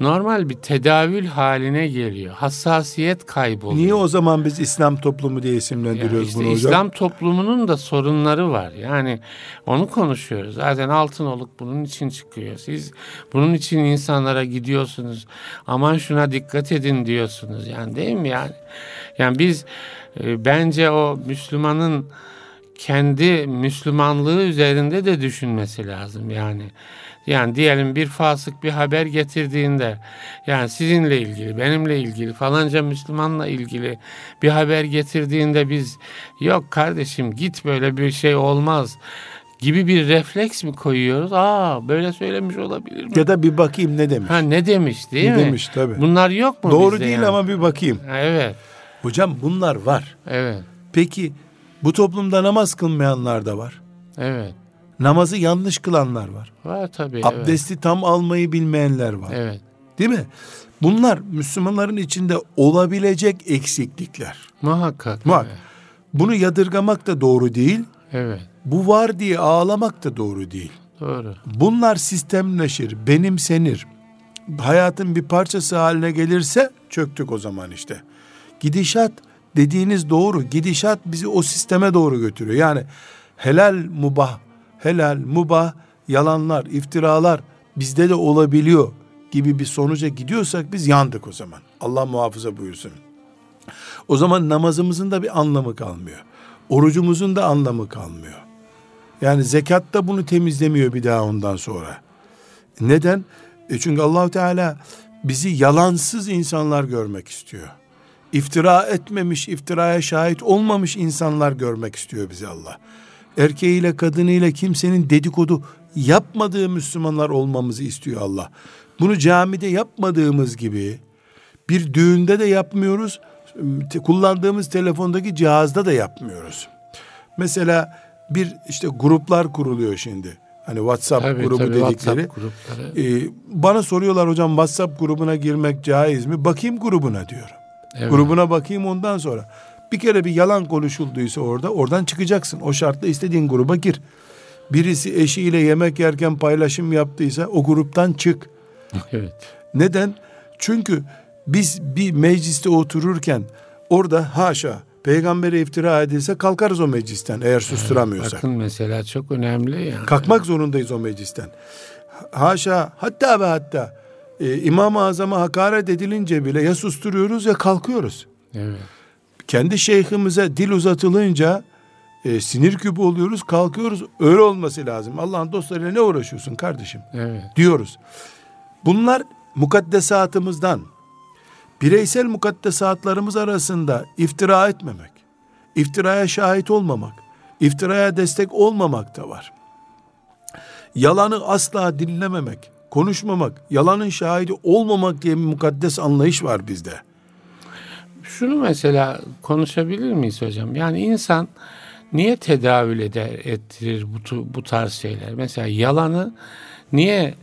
normal bir tedavül haline geliyor. Hassasiyet kayboluyor. Niye o zaman biz İslam toplumu diye isimlendiriyoruz yani işte bunu hocam? İslam toplumunun da sorunları var. Yani onu konuşuyoruz. Zaten Altınoluk bunun için çıkıyor. Siz bunun için insanlara gidiyorsunuz. Aman şuna dikkat edin diyorsunuz. Yani değil mi yani? Yani biz e, bence o Müslümanın kendi Müslümanlığı üzerinde de düşünmesi lazım yani. Yani diyelim bir fasık bir haber getirdiğinde yani sizinle ilgili, benimle ilgili, falanca Müslümanla ilgili bir haber getirdiğinde biz yok kardeşim git böyle bir şey olmaz. gibi bir refleks mi koyuyoruz? Aa böyle söylemiş olabilir mi? Ya da bir bakayım ne demiş. Ha ne demiş değil ne mi? demiş tabii. Bunlar yok mu Doğru değil yani? ama bir bakayım. Evet. Hocam bunlar var. Evet. Peki bu toplumda namaz kılmayanlar da var. Evet. Namazı yanlış kılanlar var. Var tabii. evet. Abdesti tam almayı bilmeyenler var. Evet. Değil mi? Bunlar Müslümanların içinde olabilecek eksiklikler. Muhakkak. Bak. Evet. Bunu yadırgamak da doğru değil. evet. Bu var diye ağlamak da doğru değil. Doğru. Bunlar sistemleşir, benimsenir. Hayatın bir parçası haline gelirse çöktük o zaman işte. Gidişat dediğiniz doğru. Gidişat bizi o sisteme doğru götürüyor. Yani helal mubah, helal mubah, yalanlar, iftiralar bizde de olabiliyor gibi bir sonuca gidiyorsak biz yandık o zaman. Allah muhafaza buyursun. O zaman namazımızın da bir anlamı kalmıyor. Orucumuzun da anlamı kalmıyor. Yani zekat da bunu temizlemiyor bir daha ondan sonra. Neden? E çünkü Allahu Teala bizi yalansız insanlar görmek istiyor. İftira etmemiş, iftiraya şahit olmamış insanlar görmek istiyor bizi Allah. Erkeğiyle kadınıyla kimsenin dedikodu yapmadığı Müslümanlar olmamızı istiyor Allah. Bunu camide yapmadığımız gibi bir düğünde de yapmıyoruz. Kullandığımız telefondaki cihazda da yapmıyoruz. Mesela bir işte gruplar kuruluyor şimdi. Hani WhatsApp Tabii, grubu tabii, dedikleri. WhatsApp grupları. Ee, bana soruyorlar hocam WhatsApp grubuna girmek caiz mi? Bakayım grubuna diyorum. Evet. Grubuna bakayım ondan sonra. Bir kere bir yalan konuşulduysa orada oradan çıkacaksın. O şartla istediğin gruba gir. Birisi eşiyle yemek yerken paylaşım yaptıysa o gruptan çık. (laughs) Evet. Neden? Çünkü biz bir mecliste otururken orada haşa peygambere iftira edilse kalkarız o meclisten eğer susturamıyorsak. Bakın mesela çok önemli yani. Kalkmak zorundayız o meclisten. Haşa hatta ve hatta e, İmam-ı Azam'a hakaret edilince bile ya susturuyoruz ya kalkıyoruz. Evet. Kendi şeyhimize dil uzatılınca e, sinir küpü oluyoruz kalkıyoruz. Öyle olması lazım. Allah'ın dostlarıyla ne uğraşıyorsun kardeşim Evet. diyoruz. Bunlar mukaddesatımızdan bireysel mukaddesatlarımız arasında iftira etmemek, iftiraya şahit olmamak, iftiraya destek olmamak da var. Yalanı asla dinlememek, konuşmamak, yalanın şahidi olmamak diye bir mukaddes anlayış var bizde. Şunu mesela konuşabilir miyiz hocam? Yani insan niye tedavül eder, ettirir bu, bu tarz şeyler? Mesela yalanı niye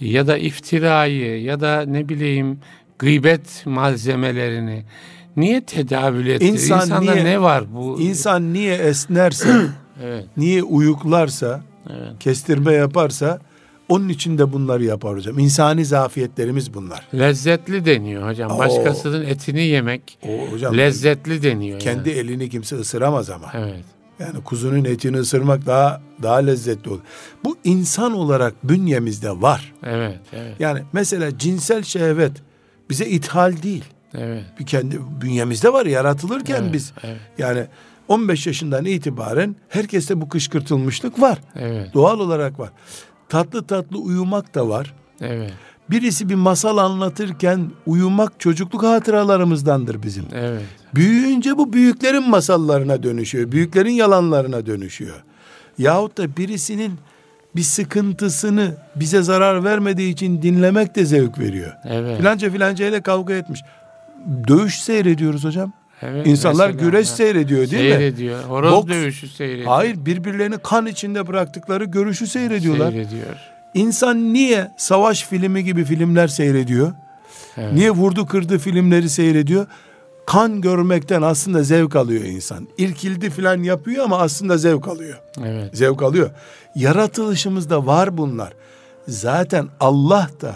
ya da iftirayı ya da ne bileyim gıybet malzemelerini niye tedavül ettirir? İnsan İnsanda niye- ne var bu? İnsan niye esnerse, (clears throat) Evet, niye uyuklarsa, evet. kestirme yaparsa onun için de bunları yapar hocam. İnsani zafiyetlerimiz bunlar. Lezzetli deniyor hocam. Oo. Başkasının etini yemek O hocam lezzetli deniyor. kendi yani. elini kimse ısıramaz ama. Evet. Yani kuzunun etini ısırmak daha daha lezzetli olur. Bu insan olarak bünyemizde var. Evet, evet, Yani mesela cinsel şehvet bize ithal değil. evet. Bir kendi bünyemizde var yaratılırken Evet, biz. evet. Yani 15 yaşından itibaren herkeste bu kışkırtılmışlık var. Evet, Doğal olarak var. Tatlı tatlı uyumak da var. evet, Birisi bir masal anlatırken uyumak çocukluk hatıralarımızdandır bizim. evet. Büyüyünce bu büyüklerin masallarına dönüşüyor. Büyüklerin yalanlarına dönüşüyor. Yahut da birisinin bir sıkıntısını bize zarar vermediği için dinlemek de zevk veriyor. Evet. Filanca filanca ile kavga etmiş. Dövüş seyrediyoruz hocam. Evet, İnsanlar mesela, güreş ha. seyrediyor değil mi? seyrediyor. Horoz Boks- dövüşü seyrediyor. Hayır birbirlerini kan içinde bıraktıkları görüşü seyrediyorlar. Seyrediyor. İnsan niye savaş filmi gibi filmler seyrediyor? Evet. Niye vurdu kırdı filmleri seyrediyor? Kan görmekten aslında zevk alıyor insan. İrkildi filan yapıyor ama aslında zevk alıyor. Evet. Zevk alıyor. Yaratılışımızda var bunlar. Zaten Allah da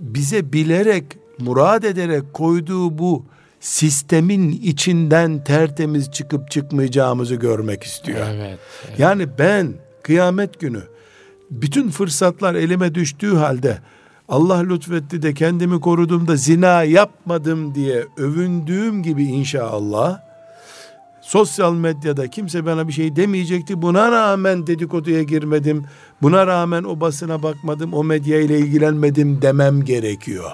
bize bilerek, murad ederek koyduğu bu sistemin içinden tertemiz çıkıp çıkmayacağımızı görmek istiyor. Evet. evet. Yani ben kıyamet günü bütün fırsatlar elime düştüğü halde Allah lütfetti de kendimi korudum da zina yapmadım diye övündüğüm gibi inşallah sosyal medyada kimse bana bir şey demeyecekti. Buna rağmen dedikoduya girmedim. Buna rağmen o basına bakmadım. O medya ile ilgilenmedim demem gerekiyor.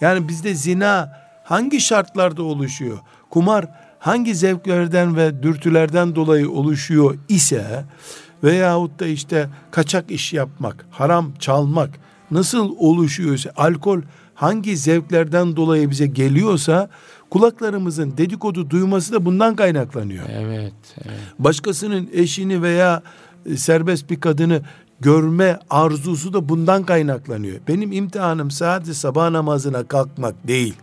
Yani bizde zina hangi şartlarda oluşuyor? Kumar hangi zevklerden ve dürtülerden dolayı oluşuyor ise veyahut da işte kaçak iş yapmak, haram çalmak nasıl oluşuyorsa, alkol hangi zevklerden dolayı bize geliyorsa kulaklarımızın dedikodu duyması da bundan kaynaklanıyor. Evet. evet. Başkasının eşini veya e, serbest bir kadını görme arzusu da bundan kaynaklanıyor. Benim imtihanım sadece sabah namazına kalkmak değil.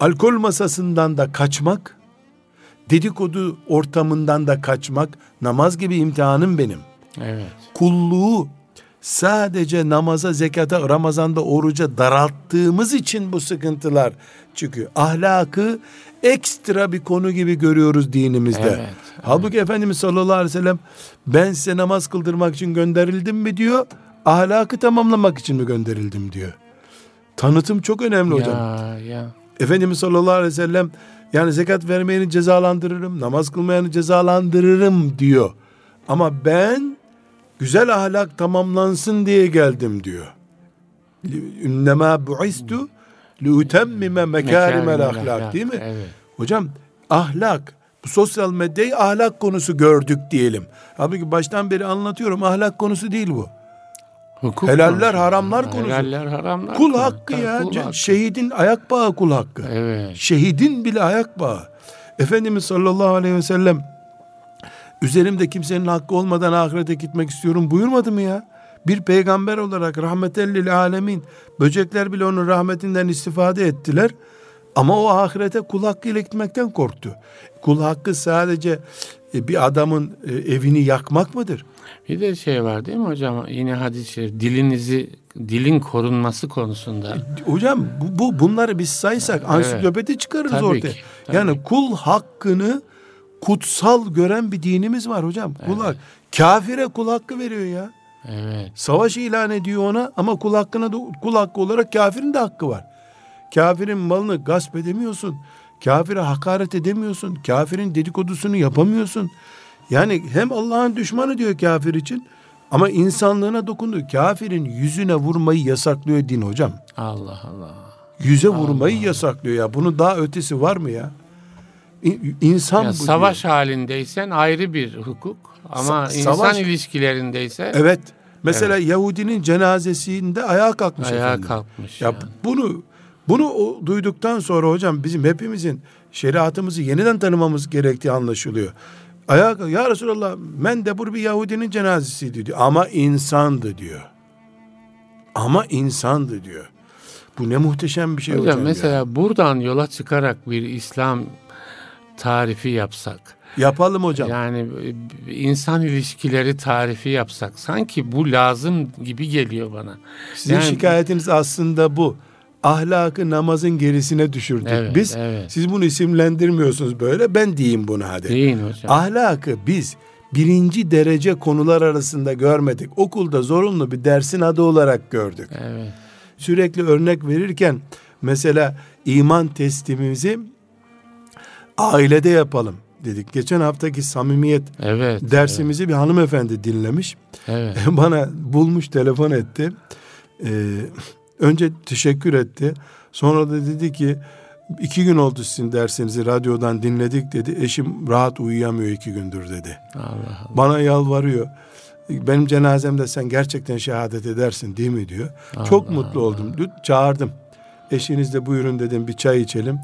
Alkol masasından da kaçmak, dedikodu ortamından da kaçmak, namaz gibi imtihanım benim. Evet. Kulluğu sadece namaza, zekata, Ramazan'da oruca daralttığımız için bu sıkıntılar çıkıyor. Ahlakı ekstra bir konu gibi görüyoruz dinimizde. Evet, evet. Halbuki Efendimiz sallallahu aleyhi ve sellem ben size namaz kıldırmak için gönderildim mi diyor. Ahlakı tamamlamak için mi gönderildim diyor. Tanıtım çok önemli hocam. Ya, ya. Efendimiz sallallahu aleyhi ve sellem yani zekat vermeyeni cezalandırırım, namaz kılmayanı cezalandırırım diyor. Ama ben güzel ahlak tamamlansın diye geldim diyor. İnnemâ bu'istu liutemmime mekârimel ahlak değil mi? Evet. Hocam ahlak bu sosyal medyayı ahlak konusu gördük diyelim. Halbuki baştan beri anlatıyorum ahlak konusu değil bu. Hukuk Helaller konusu. haramlar konusu. Helaller haramlar Kul konusu. hakkı ya. Kul hakkı. Şehidin ayak bağı kul hakkı. Evet. Şehidin bile ayak bağı. Efendimiz sallallahu aleyhi ve sellem üzerimde kimsenin hakkı olmadan ahirete gitmek istiyorum buyurmadı mı ya? Bir peygamber olarak rahmetellil alemin böcekler bile onun rahmetinden istifade ettiler. Ama o ahirete kul hakkıyla gitmekten korktu. Kul hakkı sadece e, bir adamın e, evini yakmak mıdır? Bir de şey var değil mi hocam? Yine hadis-i şerif dilinizi dilin korunması konusunda. E, hocam bu, bu bunları biz saysak evet. ansiklopedi çıkarırız tabii ortaya. Ki, tabii. Yani kul hakkını kutsal gören bir dinimiz var hocam. Kul evet. kafire kul hakkı veriyor ya. Evet. Savaş ilan ediyor ona ama kul hakkına da, kul hakkı olarak kafirin de hakkı var. Kafirin malını gasp edemiyorsun. Kafire hakaret edemiyorsun. Kafirin dedikodusunu yapamıyorsun. Yani hem Allah'ın düşmanı diyor kafir için ama insanlığına dokundu. Kafirin yüzüne vurmayı yasaklıyor din hocam. Allah Allah. Yüze Allah vurmayı yasaklıyor ya. Bunun daha ötesi var mı ya? İnsan ya bu savaş diyor. halindeysen ayrı bir hukuk ama Sa- insan savaş, ilişkilerindeyse Evet. Mesela evet. Yahudinin cenazesinde ayağa kalkmış ayağa efendim. kalkmış. Ya yani. bunu bunu o, duyduktan sonra hocam bizim hepimizin şeriatımızı yeniden tanımamız gerektiği anlaşılıyor. Ayağa ya Resulallah men de bir Yahudinin cenazesiydi diyor. Ama insandı diyor. Ama insandı diyor. Bu ne muhteşem bir şey hocam. hocam mesela ya. buradan yola çıkarak bir İslam tarifi yapsak. Yapalım hocam. Yani e, insan ilişkileri tarifi yapsak. Sanki bu lazım gibi geliyor bana. Sizin yani, şikayetiniz aslında bu ahlakı namazın gerisine düşürdük. Evet, biz evet. siz bunu isimlendirmiyorsunuz böyle. Ben diyeyim bunu hadi. Deyin hocam. Ahlakı biz birinci derece konular arasında görmedik. Okulda zorunlu bir dersin adı olarak gördük. Evet. Sürekli örnek verirken mesela iman testimizi ailede yapalım dedik. Geçen haftaki samimiyet evet, dersimizi evet. bir hanımefendi dinlemiş. Evet. (laughs) Bana bulmuş telefon etti. Ee, Önce teşekkür etti. Sonra da dedi ki iki gün oldu sizin dersinizi radyodan dinledik dedi. Eşim rahat uyuyamıyor iki gündür dedi. Allah Allah. Bana yalvarıyor. Benim cenazemde sen gerçekten şehadet edersin değil mi diyor. Allah Çok mutlu Allah. oldum. Çağırdım. Eşiniz de buyurun dedim bir çay içelim.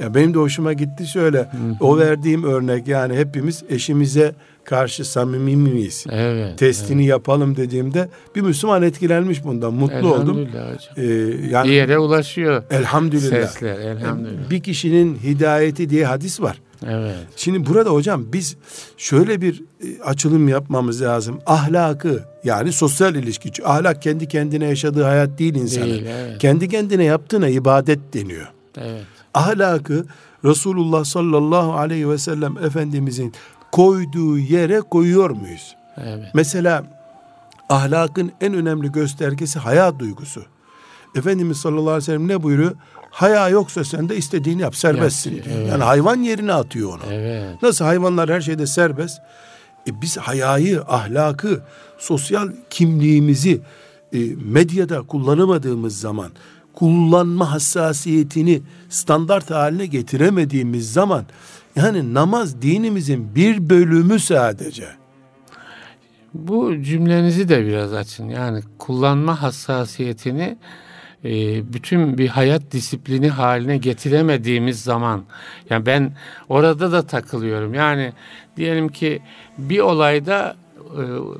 Ya benim de hoşuma gitti şöyle. Hı hı. O verdiğim örnek yani hepimiz eşimize karşı samimi miyiz? Evet. Testini evet. yapalım dediğimde bir Müslüman etkilenmiş bundan. Mutlu oldum. Hocam. Ee, yani bir yere ulaşıyor. Elhamdülillah. Sesler elhamdülillah. Bir kişinin hidayeti diye hadis var. Evet. Şimdi burada hocam biz şöyle bir e, açılım yapmamız lazım. Ahlakı yani sosyal ilişki. Ahlak kendi kendine yaşadığı hayat değil insanın. Değil, evet. Kendi kendine yaptığına ibadet deniyor. Evet. Ahlakı Resulullah sallallahu aleyhi ve sellem Efendimizin koyduğu yere koyuyor muyuz? Evet. Mesela ahlakın en önemli göstergesi haya duygusu. Efendimiz sallallahu aleyhi ve sellem ne buyuruyor? Haya yoksa sen de istediğini yap, serbestsin diyor. Evet. Yani hayvan yerine atıyor onu. Evet. Nasıl hayvanlar her şeyde serbest? E biz hayayı, ahlakı, sosyal kimliğimizi e, medyada kullanamadığımız zaman, kullanma hassasiyetini standart haline getiremediğimiz zaman yani namaz dinimizin bir bölümü sadece. Bu cümlenizi de biraz açın. Yani kullanma hassasiyetini e, bütün bir hayat disiplini haline getiremediğimiz zaman yani ben orada da takılıyorum. Yani diyelim ki bir olayda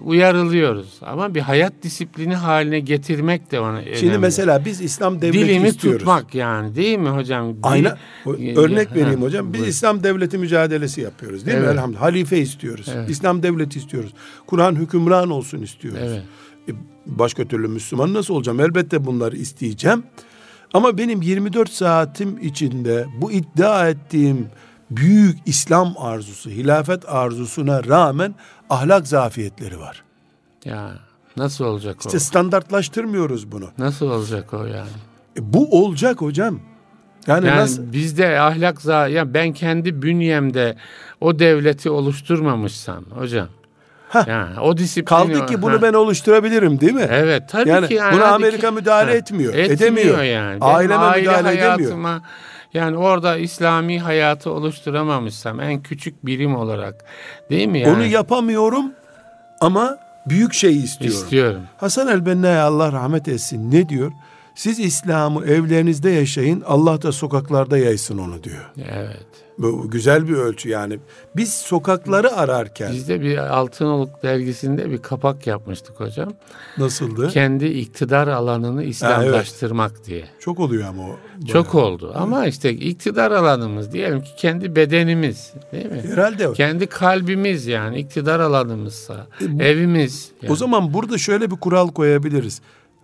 uyarılıyoruz ama bir hayat disiplini haline getirmek de ona önemli. Şimdi mesela biz İslam devleti Dilimi istiyoruz. tutmak yani değil mi hocam? Aynen. Örnek vereyim Ha, hocam. Biz buyurun. İslam devleti mücadelesi yapıyoruz değil mi? Evet. Elhamdülillah. Halife istiyoruz. Evet. İslam devleti istiyoruz. Kur'an hükümran olsun istiyoruz. Evet. E, başka türlü Müslüman nasıl olacağım? Elbette bunları isteyeceğim. Ama benim 24 saatim içinde bu iddia ettiğim büyük İslam arzusu, hilafet arzusuna rağmen ahlak zafiyetleri var. Ya nasıl olacak İşte o? standartlaştırmıyoruz bunu. Nasıl olacak o yani? E, bu olacak hocam. Yani, Yani nasıl? bizde ahlak za ya ben kendi bünyemde o devleti oluşturmamışsam hocam. Hah. Yani o disiplini Kaldı ki bunu Ha. ben oluşturabilirim değil mi? Evet tabii Yani ki yani buna Amerika ki- müdahale Ha, etmiyor, Etmiyor edemiyor. yani. Benim Aileme aile müdahale edemiyor. Yani orada İslami hayatı oluşturamamışsam en küçük birim olarak değil mi yani? Onu yapamıyorum ama büyük şey istiyorum. istiyorum. Hasan el-Benna'ya Allah rahmet etsin ne diyor? Siz İslam'ı evlerinizde yaşayın, Allah da sokaklarda yaysın onu diyor. Evet. Bu güzel bir ölçü yani. Biz sokakları ararken Biz de bir Altınoluk dergisinde bir kapak yapmıştık hocam. nasıldı? Kendi iktidar alanını İslamlaştırmak diye. Çok oluyor ama o. Çok oldu ama işte iktidar alanımız diyelim ki kendi bedenimiz değil mi? Herhalde o. Kendi kalbimiz yani iktidar alanımızsa, evimiz. yani. O zaman burada şöyle bir kural koyabiliriz.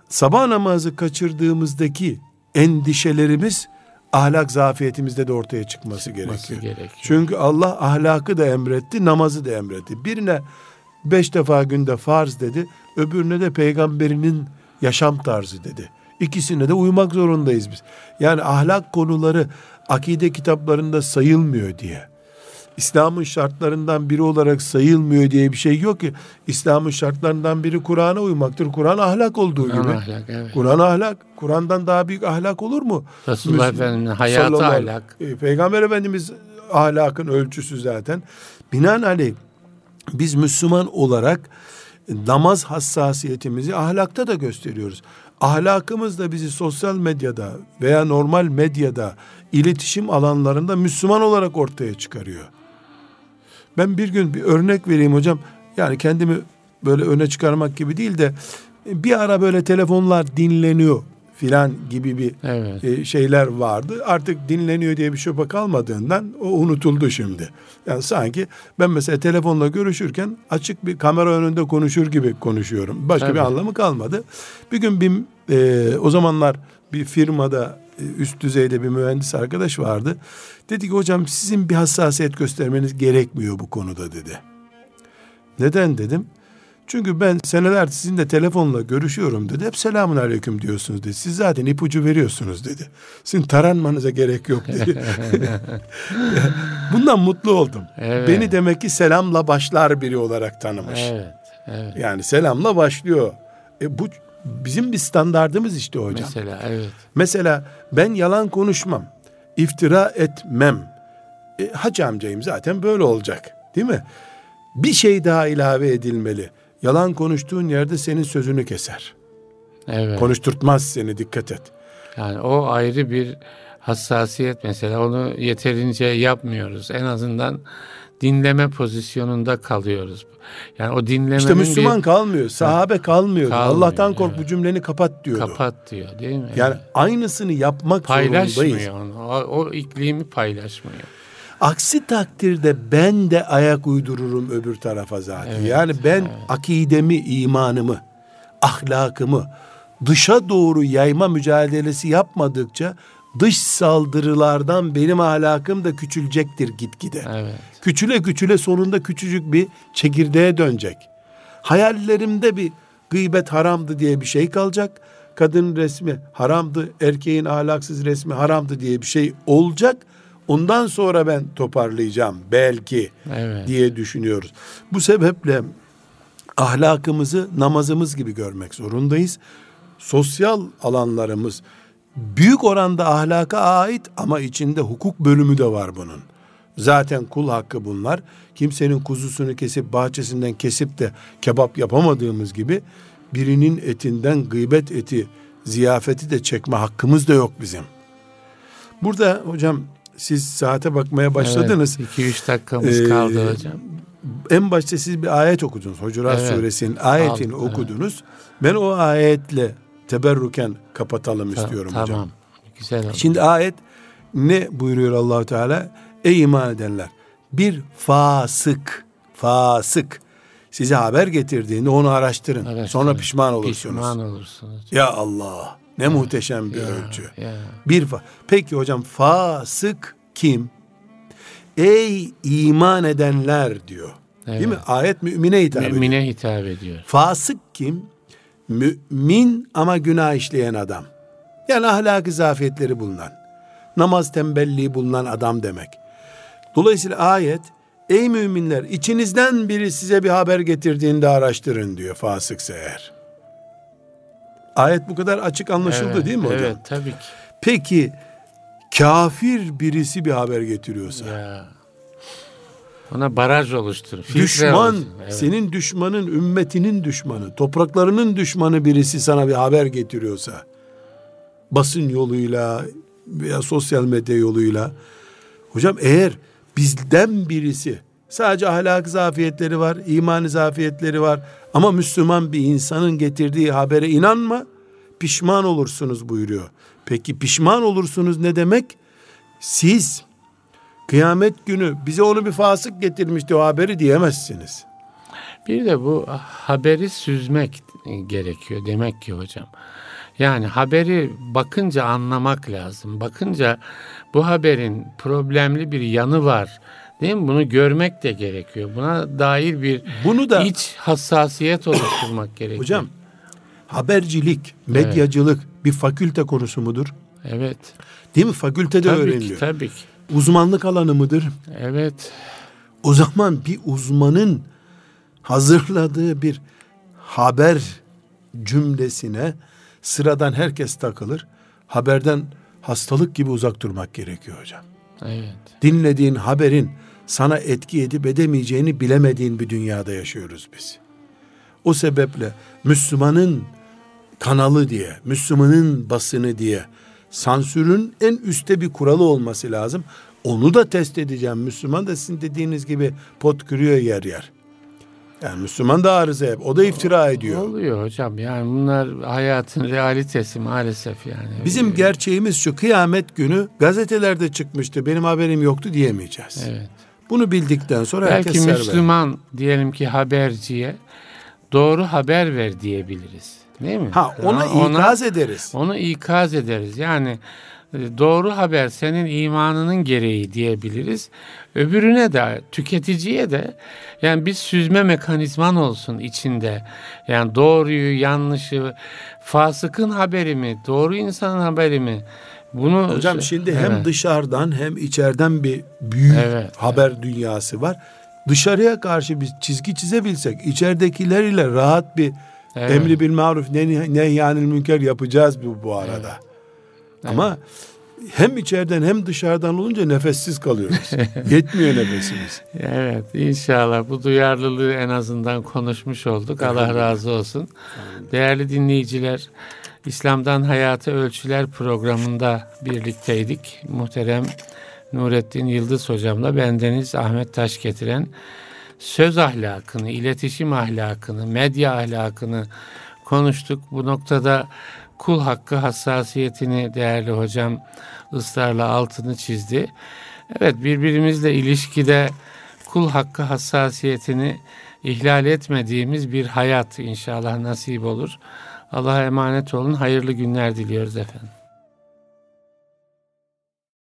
Sabah namazı kaçırdığımızdaki endişelerimiz ahlak zafiyetimizde de ortaya çıkması Çıkması gerekiyor. gerekiyor. Çünkü Allah ahlakı da emretti, namazı da emretti. Birine beş defa günde farz dedi, öbürüne de peygamberinin yaşam tarzı dedi. İkisine de uymak zorundayız biz. Yani ahlak konuları akide kitaplarında sayılmıyor diye. İslam'ın şartlarından biri olarak sayılmıyor diye bir şey yok ki. İslam'ın şartlarından biri Kur'an'a uymaktır. Kur'an ahlak olduğu Kur'an gibi. ahlak, evet. Kur'an ahlak. Kur'an'dan daha büyük ahlak olur mu? Resulullah Efendimiz'in hayatı ahlak. E, Peygamber Efendimiz ahlakın ölçüsü zaten. Binaenaleyh biz Müslüman olarak namaz hassasiyetimizi ahlakta da gösteriyoruz. Ahlakımız da bizi sosyal medyada veya normal medyada iletişim alanlarında Müslüman olarak ortaya çıkarıyor. Ben bir gün bir örnek vereyim hocam. Yani kendimi böyle öne çıkarmak gibi değil de bir ara böyle telefonlar dinleniyor filan gibi bir Evet. e, şeyler vardı. Artık dinleniyor diye bir şüphe kalmadığından o unutuldu şimdi. Yani sanki ben mesela telefonla görüşürken açık bir kamera önünde konuşur gibi konuşuyorum. Başka Tabii. bir anlamı kalmadı. Bir gün bir e, o zamanlar bir firmada üst düzeyde bir mühendis arkadaş vardı. Dedi ki hocam sizin bir hassasiyet göstermeniz gerekmiyor bu konuda dedi. Neden dedim? Çünkü ben seneler sizinle telefonla görüşüyorum dedi. Hep selamun aleyküm diyorsunuz dedi. Siz zaten ipucu veriyorsunuz dedi. Sizin taranmanıza gerek yok dedi. (laughs) Bundan mutlu oldum. Evet. Beni demek ki selamla başlar biri olarak tanımış. Evet. Evet. Yani selamla başlıyor. E bu bizim bir standardımız işte hocam. Mesela evet. Mesela ben yalan konuşmam. iftira etmem. E, Hacı amcayım zaten böyle olacak. Değil mi? Bir şey daha ilave edilmeli. Yalan konuştuğun yerde senin sözünü keser. Evet. Konuşturtmaz seni dikkat et. Yani o ayrı bir hassasiyet mesela onu yeterince yapmıyoruz. En azından dinleme pozisyonunda kalıyoruz. Yani o dinlemenin İşte Müslüman bir kalmıyor. Sahabe kalmıyor. Kalmıyor, Allah'tan kork evet. bu cümleni kapat diyordu. kapat diyor değil mi? Yani Evet. aynısını yapmak zorundayız. paylaşmıyor onu. O, o iklimi paylaşmıyor. Aksi takdirde ben de ayak uydururum öbür tarafa zaten. Evet, yani ben akidemi, imanımı, ahlakımı dışa doğru yayma mücadelesi yapmadıkça dış saldırılardan benim ahlakım da küçülecektir gitgide. Evet. Küçüle küçüle sonunda küçücük bir çekirdeğe dönecek. Hayallerimde bir gıybet haramdı diye bir şey kalacak. Kadın resmi haramdı, erkeğin ahlaksız resmi haramdı diye bir şey olacak. Ondan sonra ben toparlayacağım belki Evet. diye düşünüyoruz. Bu sebeple ahlakımızı namazımız gibi görmek zorundayız. Sosyal alanlarımız büyük oranda ahlaka ait ama içinde hukuk bölümü de var bunun. Zaten kul hakkı bunlar. Kimsenin kuzusunu kesip bahçesinden kesip de kebap yapamadığımız gibi birinin etinden gıybet eti ziyafeti de çekme hakkımız da yok bizim. Burada hocam siz saate bakmaya başladınız. 2-3 evet, dakikamız ee, kaldı hocam. En başta siz bir ayet okudunuz. Hucurat evet. suresinin ayetini Al, okudunuz. Evet. Ben o ayetle teberruken kapatalım Ta- istiyorum tamam. hocam. Güzel oldu. Şimdi ayet ne buyuruyor Allahu Teala? Ey iman edenler bir fasık fasık size haber getirdiğinde onu araştırın. araştırın. Sonra pişman olursunuz. Pişman olursunuz. Ya Allah ne ya, muhteşem bir ya, ölçü. Ya. Bir fa Peki hocam fasık kim? Ey iman edenler diyor. Evet. Değil mi? Ayet mümine hitap ediyor. Mümine hitap ediyor. Fasık kim? Mümin ama günah işleyen adam. Yani ahlaki zafiyetleri bulunan. Namaz tembelliği bulunan adam demek. Dolayısıyla ayet ey müminler içinizden biri size bir haber getirdiğinde araştırın diyor fasıksa eğer. Ayet bu kadar açık anlaşıldı evet, değil mi hocam? Evet tabii ki. Peki kafir birisi bir haber getiriyorsa. Ya. Ona baraj oluşturur. Düşman. Evet. senin düşmanın, ümmetinin düşmanı, topraklarının düşmanı birisi sana bir haber getiriyorsa, basın yoluyla veya sosyal medya yoluyla, hocam eğer bizden birisi sadece ahlak zafiyetleri var, iman zafiyetleri var ama Müslüman bir insanın getirdiği habere inanma, pişman olursunuz buyuruyor. Peki pişman olursunuz ne demek? Siz kıyamet günü bize onu bir fasık getirmişti o haberi diyemezsiniz. Bir de bu haberi süzmek gerekiyor demek ki hocam. Yani haberi bakınca anlamak lazım. Bakınca bu haberin problemli bir yanı var. Değil mi? Bunu görmek de gerekiyor. Buna dair bir bunu da iç hassasiyet oluşturmak gerekiyor. Hocam habercilik, medyacılık evet. bir fakülte konusu mudur? Evet. Değil mi? Fakültede tabii öğreniliyor. Ki, tabii ki. Uzmanlık alanı mıdır? Evet. O zaman bir uzmanın hazırladığı bir haber cümlesine sıradan herkes takılır. Haberden hastalık gibi uzak durmak gerekiyor hocam. Evet. Dinlediğin haberin sana etki edip edemeyeceğini bilemediğin bir dünyada yaşıyoruz biz. O sebeple Müslümanın kanalı diye, Müslümanın basını diye sansürün en üstte bir kuralı olması lazım. Onu da test edeceğim. Müslüman da sizin dediğiniz gibi pot kırıyor yer yer. Yani Müslüman da arıza hep. O da iftira ediyor. Oluyor hocam. Yani bunlar hayatın realitesi maalesef yani. Bizim gerçeğimiz şu. Kıyamet günü gazetelerde çıkmıştı. Benim haberim yoktu diyemeyeceğiz. Evet. Bunu bildikten sonra Belki herkes Müslüman diyelim ki haberciye doğru haber ver diyebiliriz. Değil mi? Ha ona ikaz ederiz. Onu ikaz ederiz. Yani e, doğru haber senin imanının gereği diyebiliriz. Öbürüne de tüketiciye de yani bir süzme mekanizman olsun içinde. Yani doğruyu, yanlışı, fasıkın haberi mi, doğru insanın haberi mi? Bunu Hocam şimdi evet. hem dışarıdan hem içeriden bir büyük evet, haber evet. dünyası var. Dışarıya karşı bir çizgi çizebilsek içeridekiler ile rahat bir evet. emri bil maruf nehyanil münker yapacağız bu bu arada. Evet. Ama evet hem içeriden hem dışarıdan olunca nefessiz kalıyoruz. (laughs) Yetmiyor nefesimiz. Evet inşallah bu duyarlılığı en azından konuşmuş olduk. Allah razı olsun. Değerli dinleyiciler İslam'dan Hayata Ölçüler programında birlikteydik. Muhterem Nurettin Yıldız hocamla bendeniz Ahmet Taş getiren söz ahlakını, iletişim ahlakını, medya ahlakını konuştuk. Bu noktada kul hakkı hassasiyetini değerli hocam ısrarla altını çizdi. Evet birbirimizle ilişkide kul hakkı hassasiyetini ihlal etmediğimiz bir hayat inşallah nasip olur. Allah'a emanet olun. Hayırlı günler diliyoruz efendim.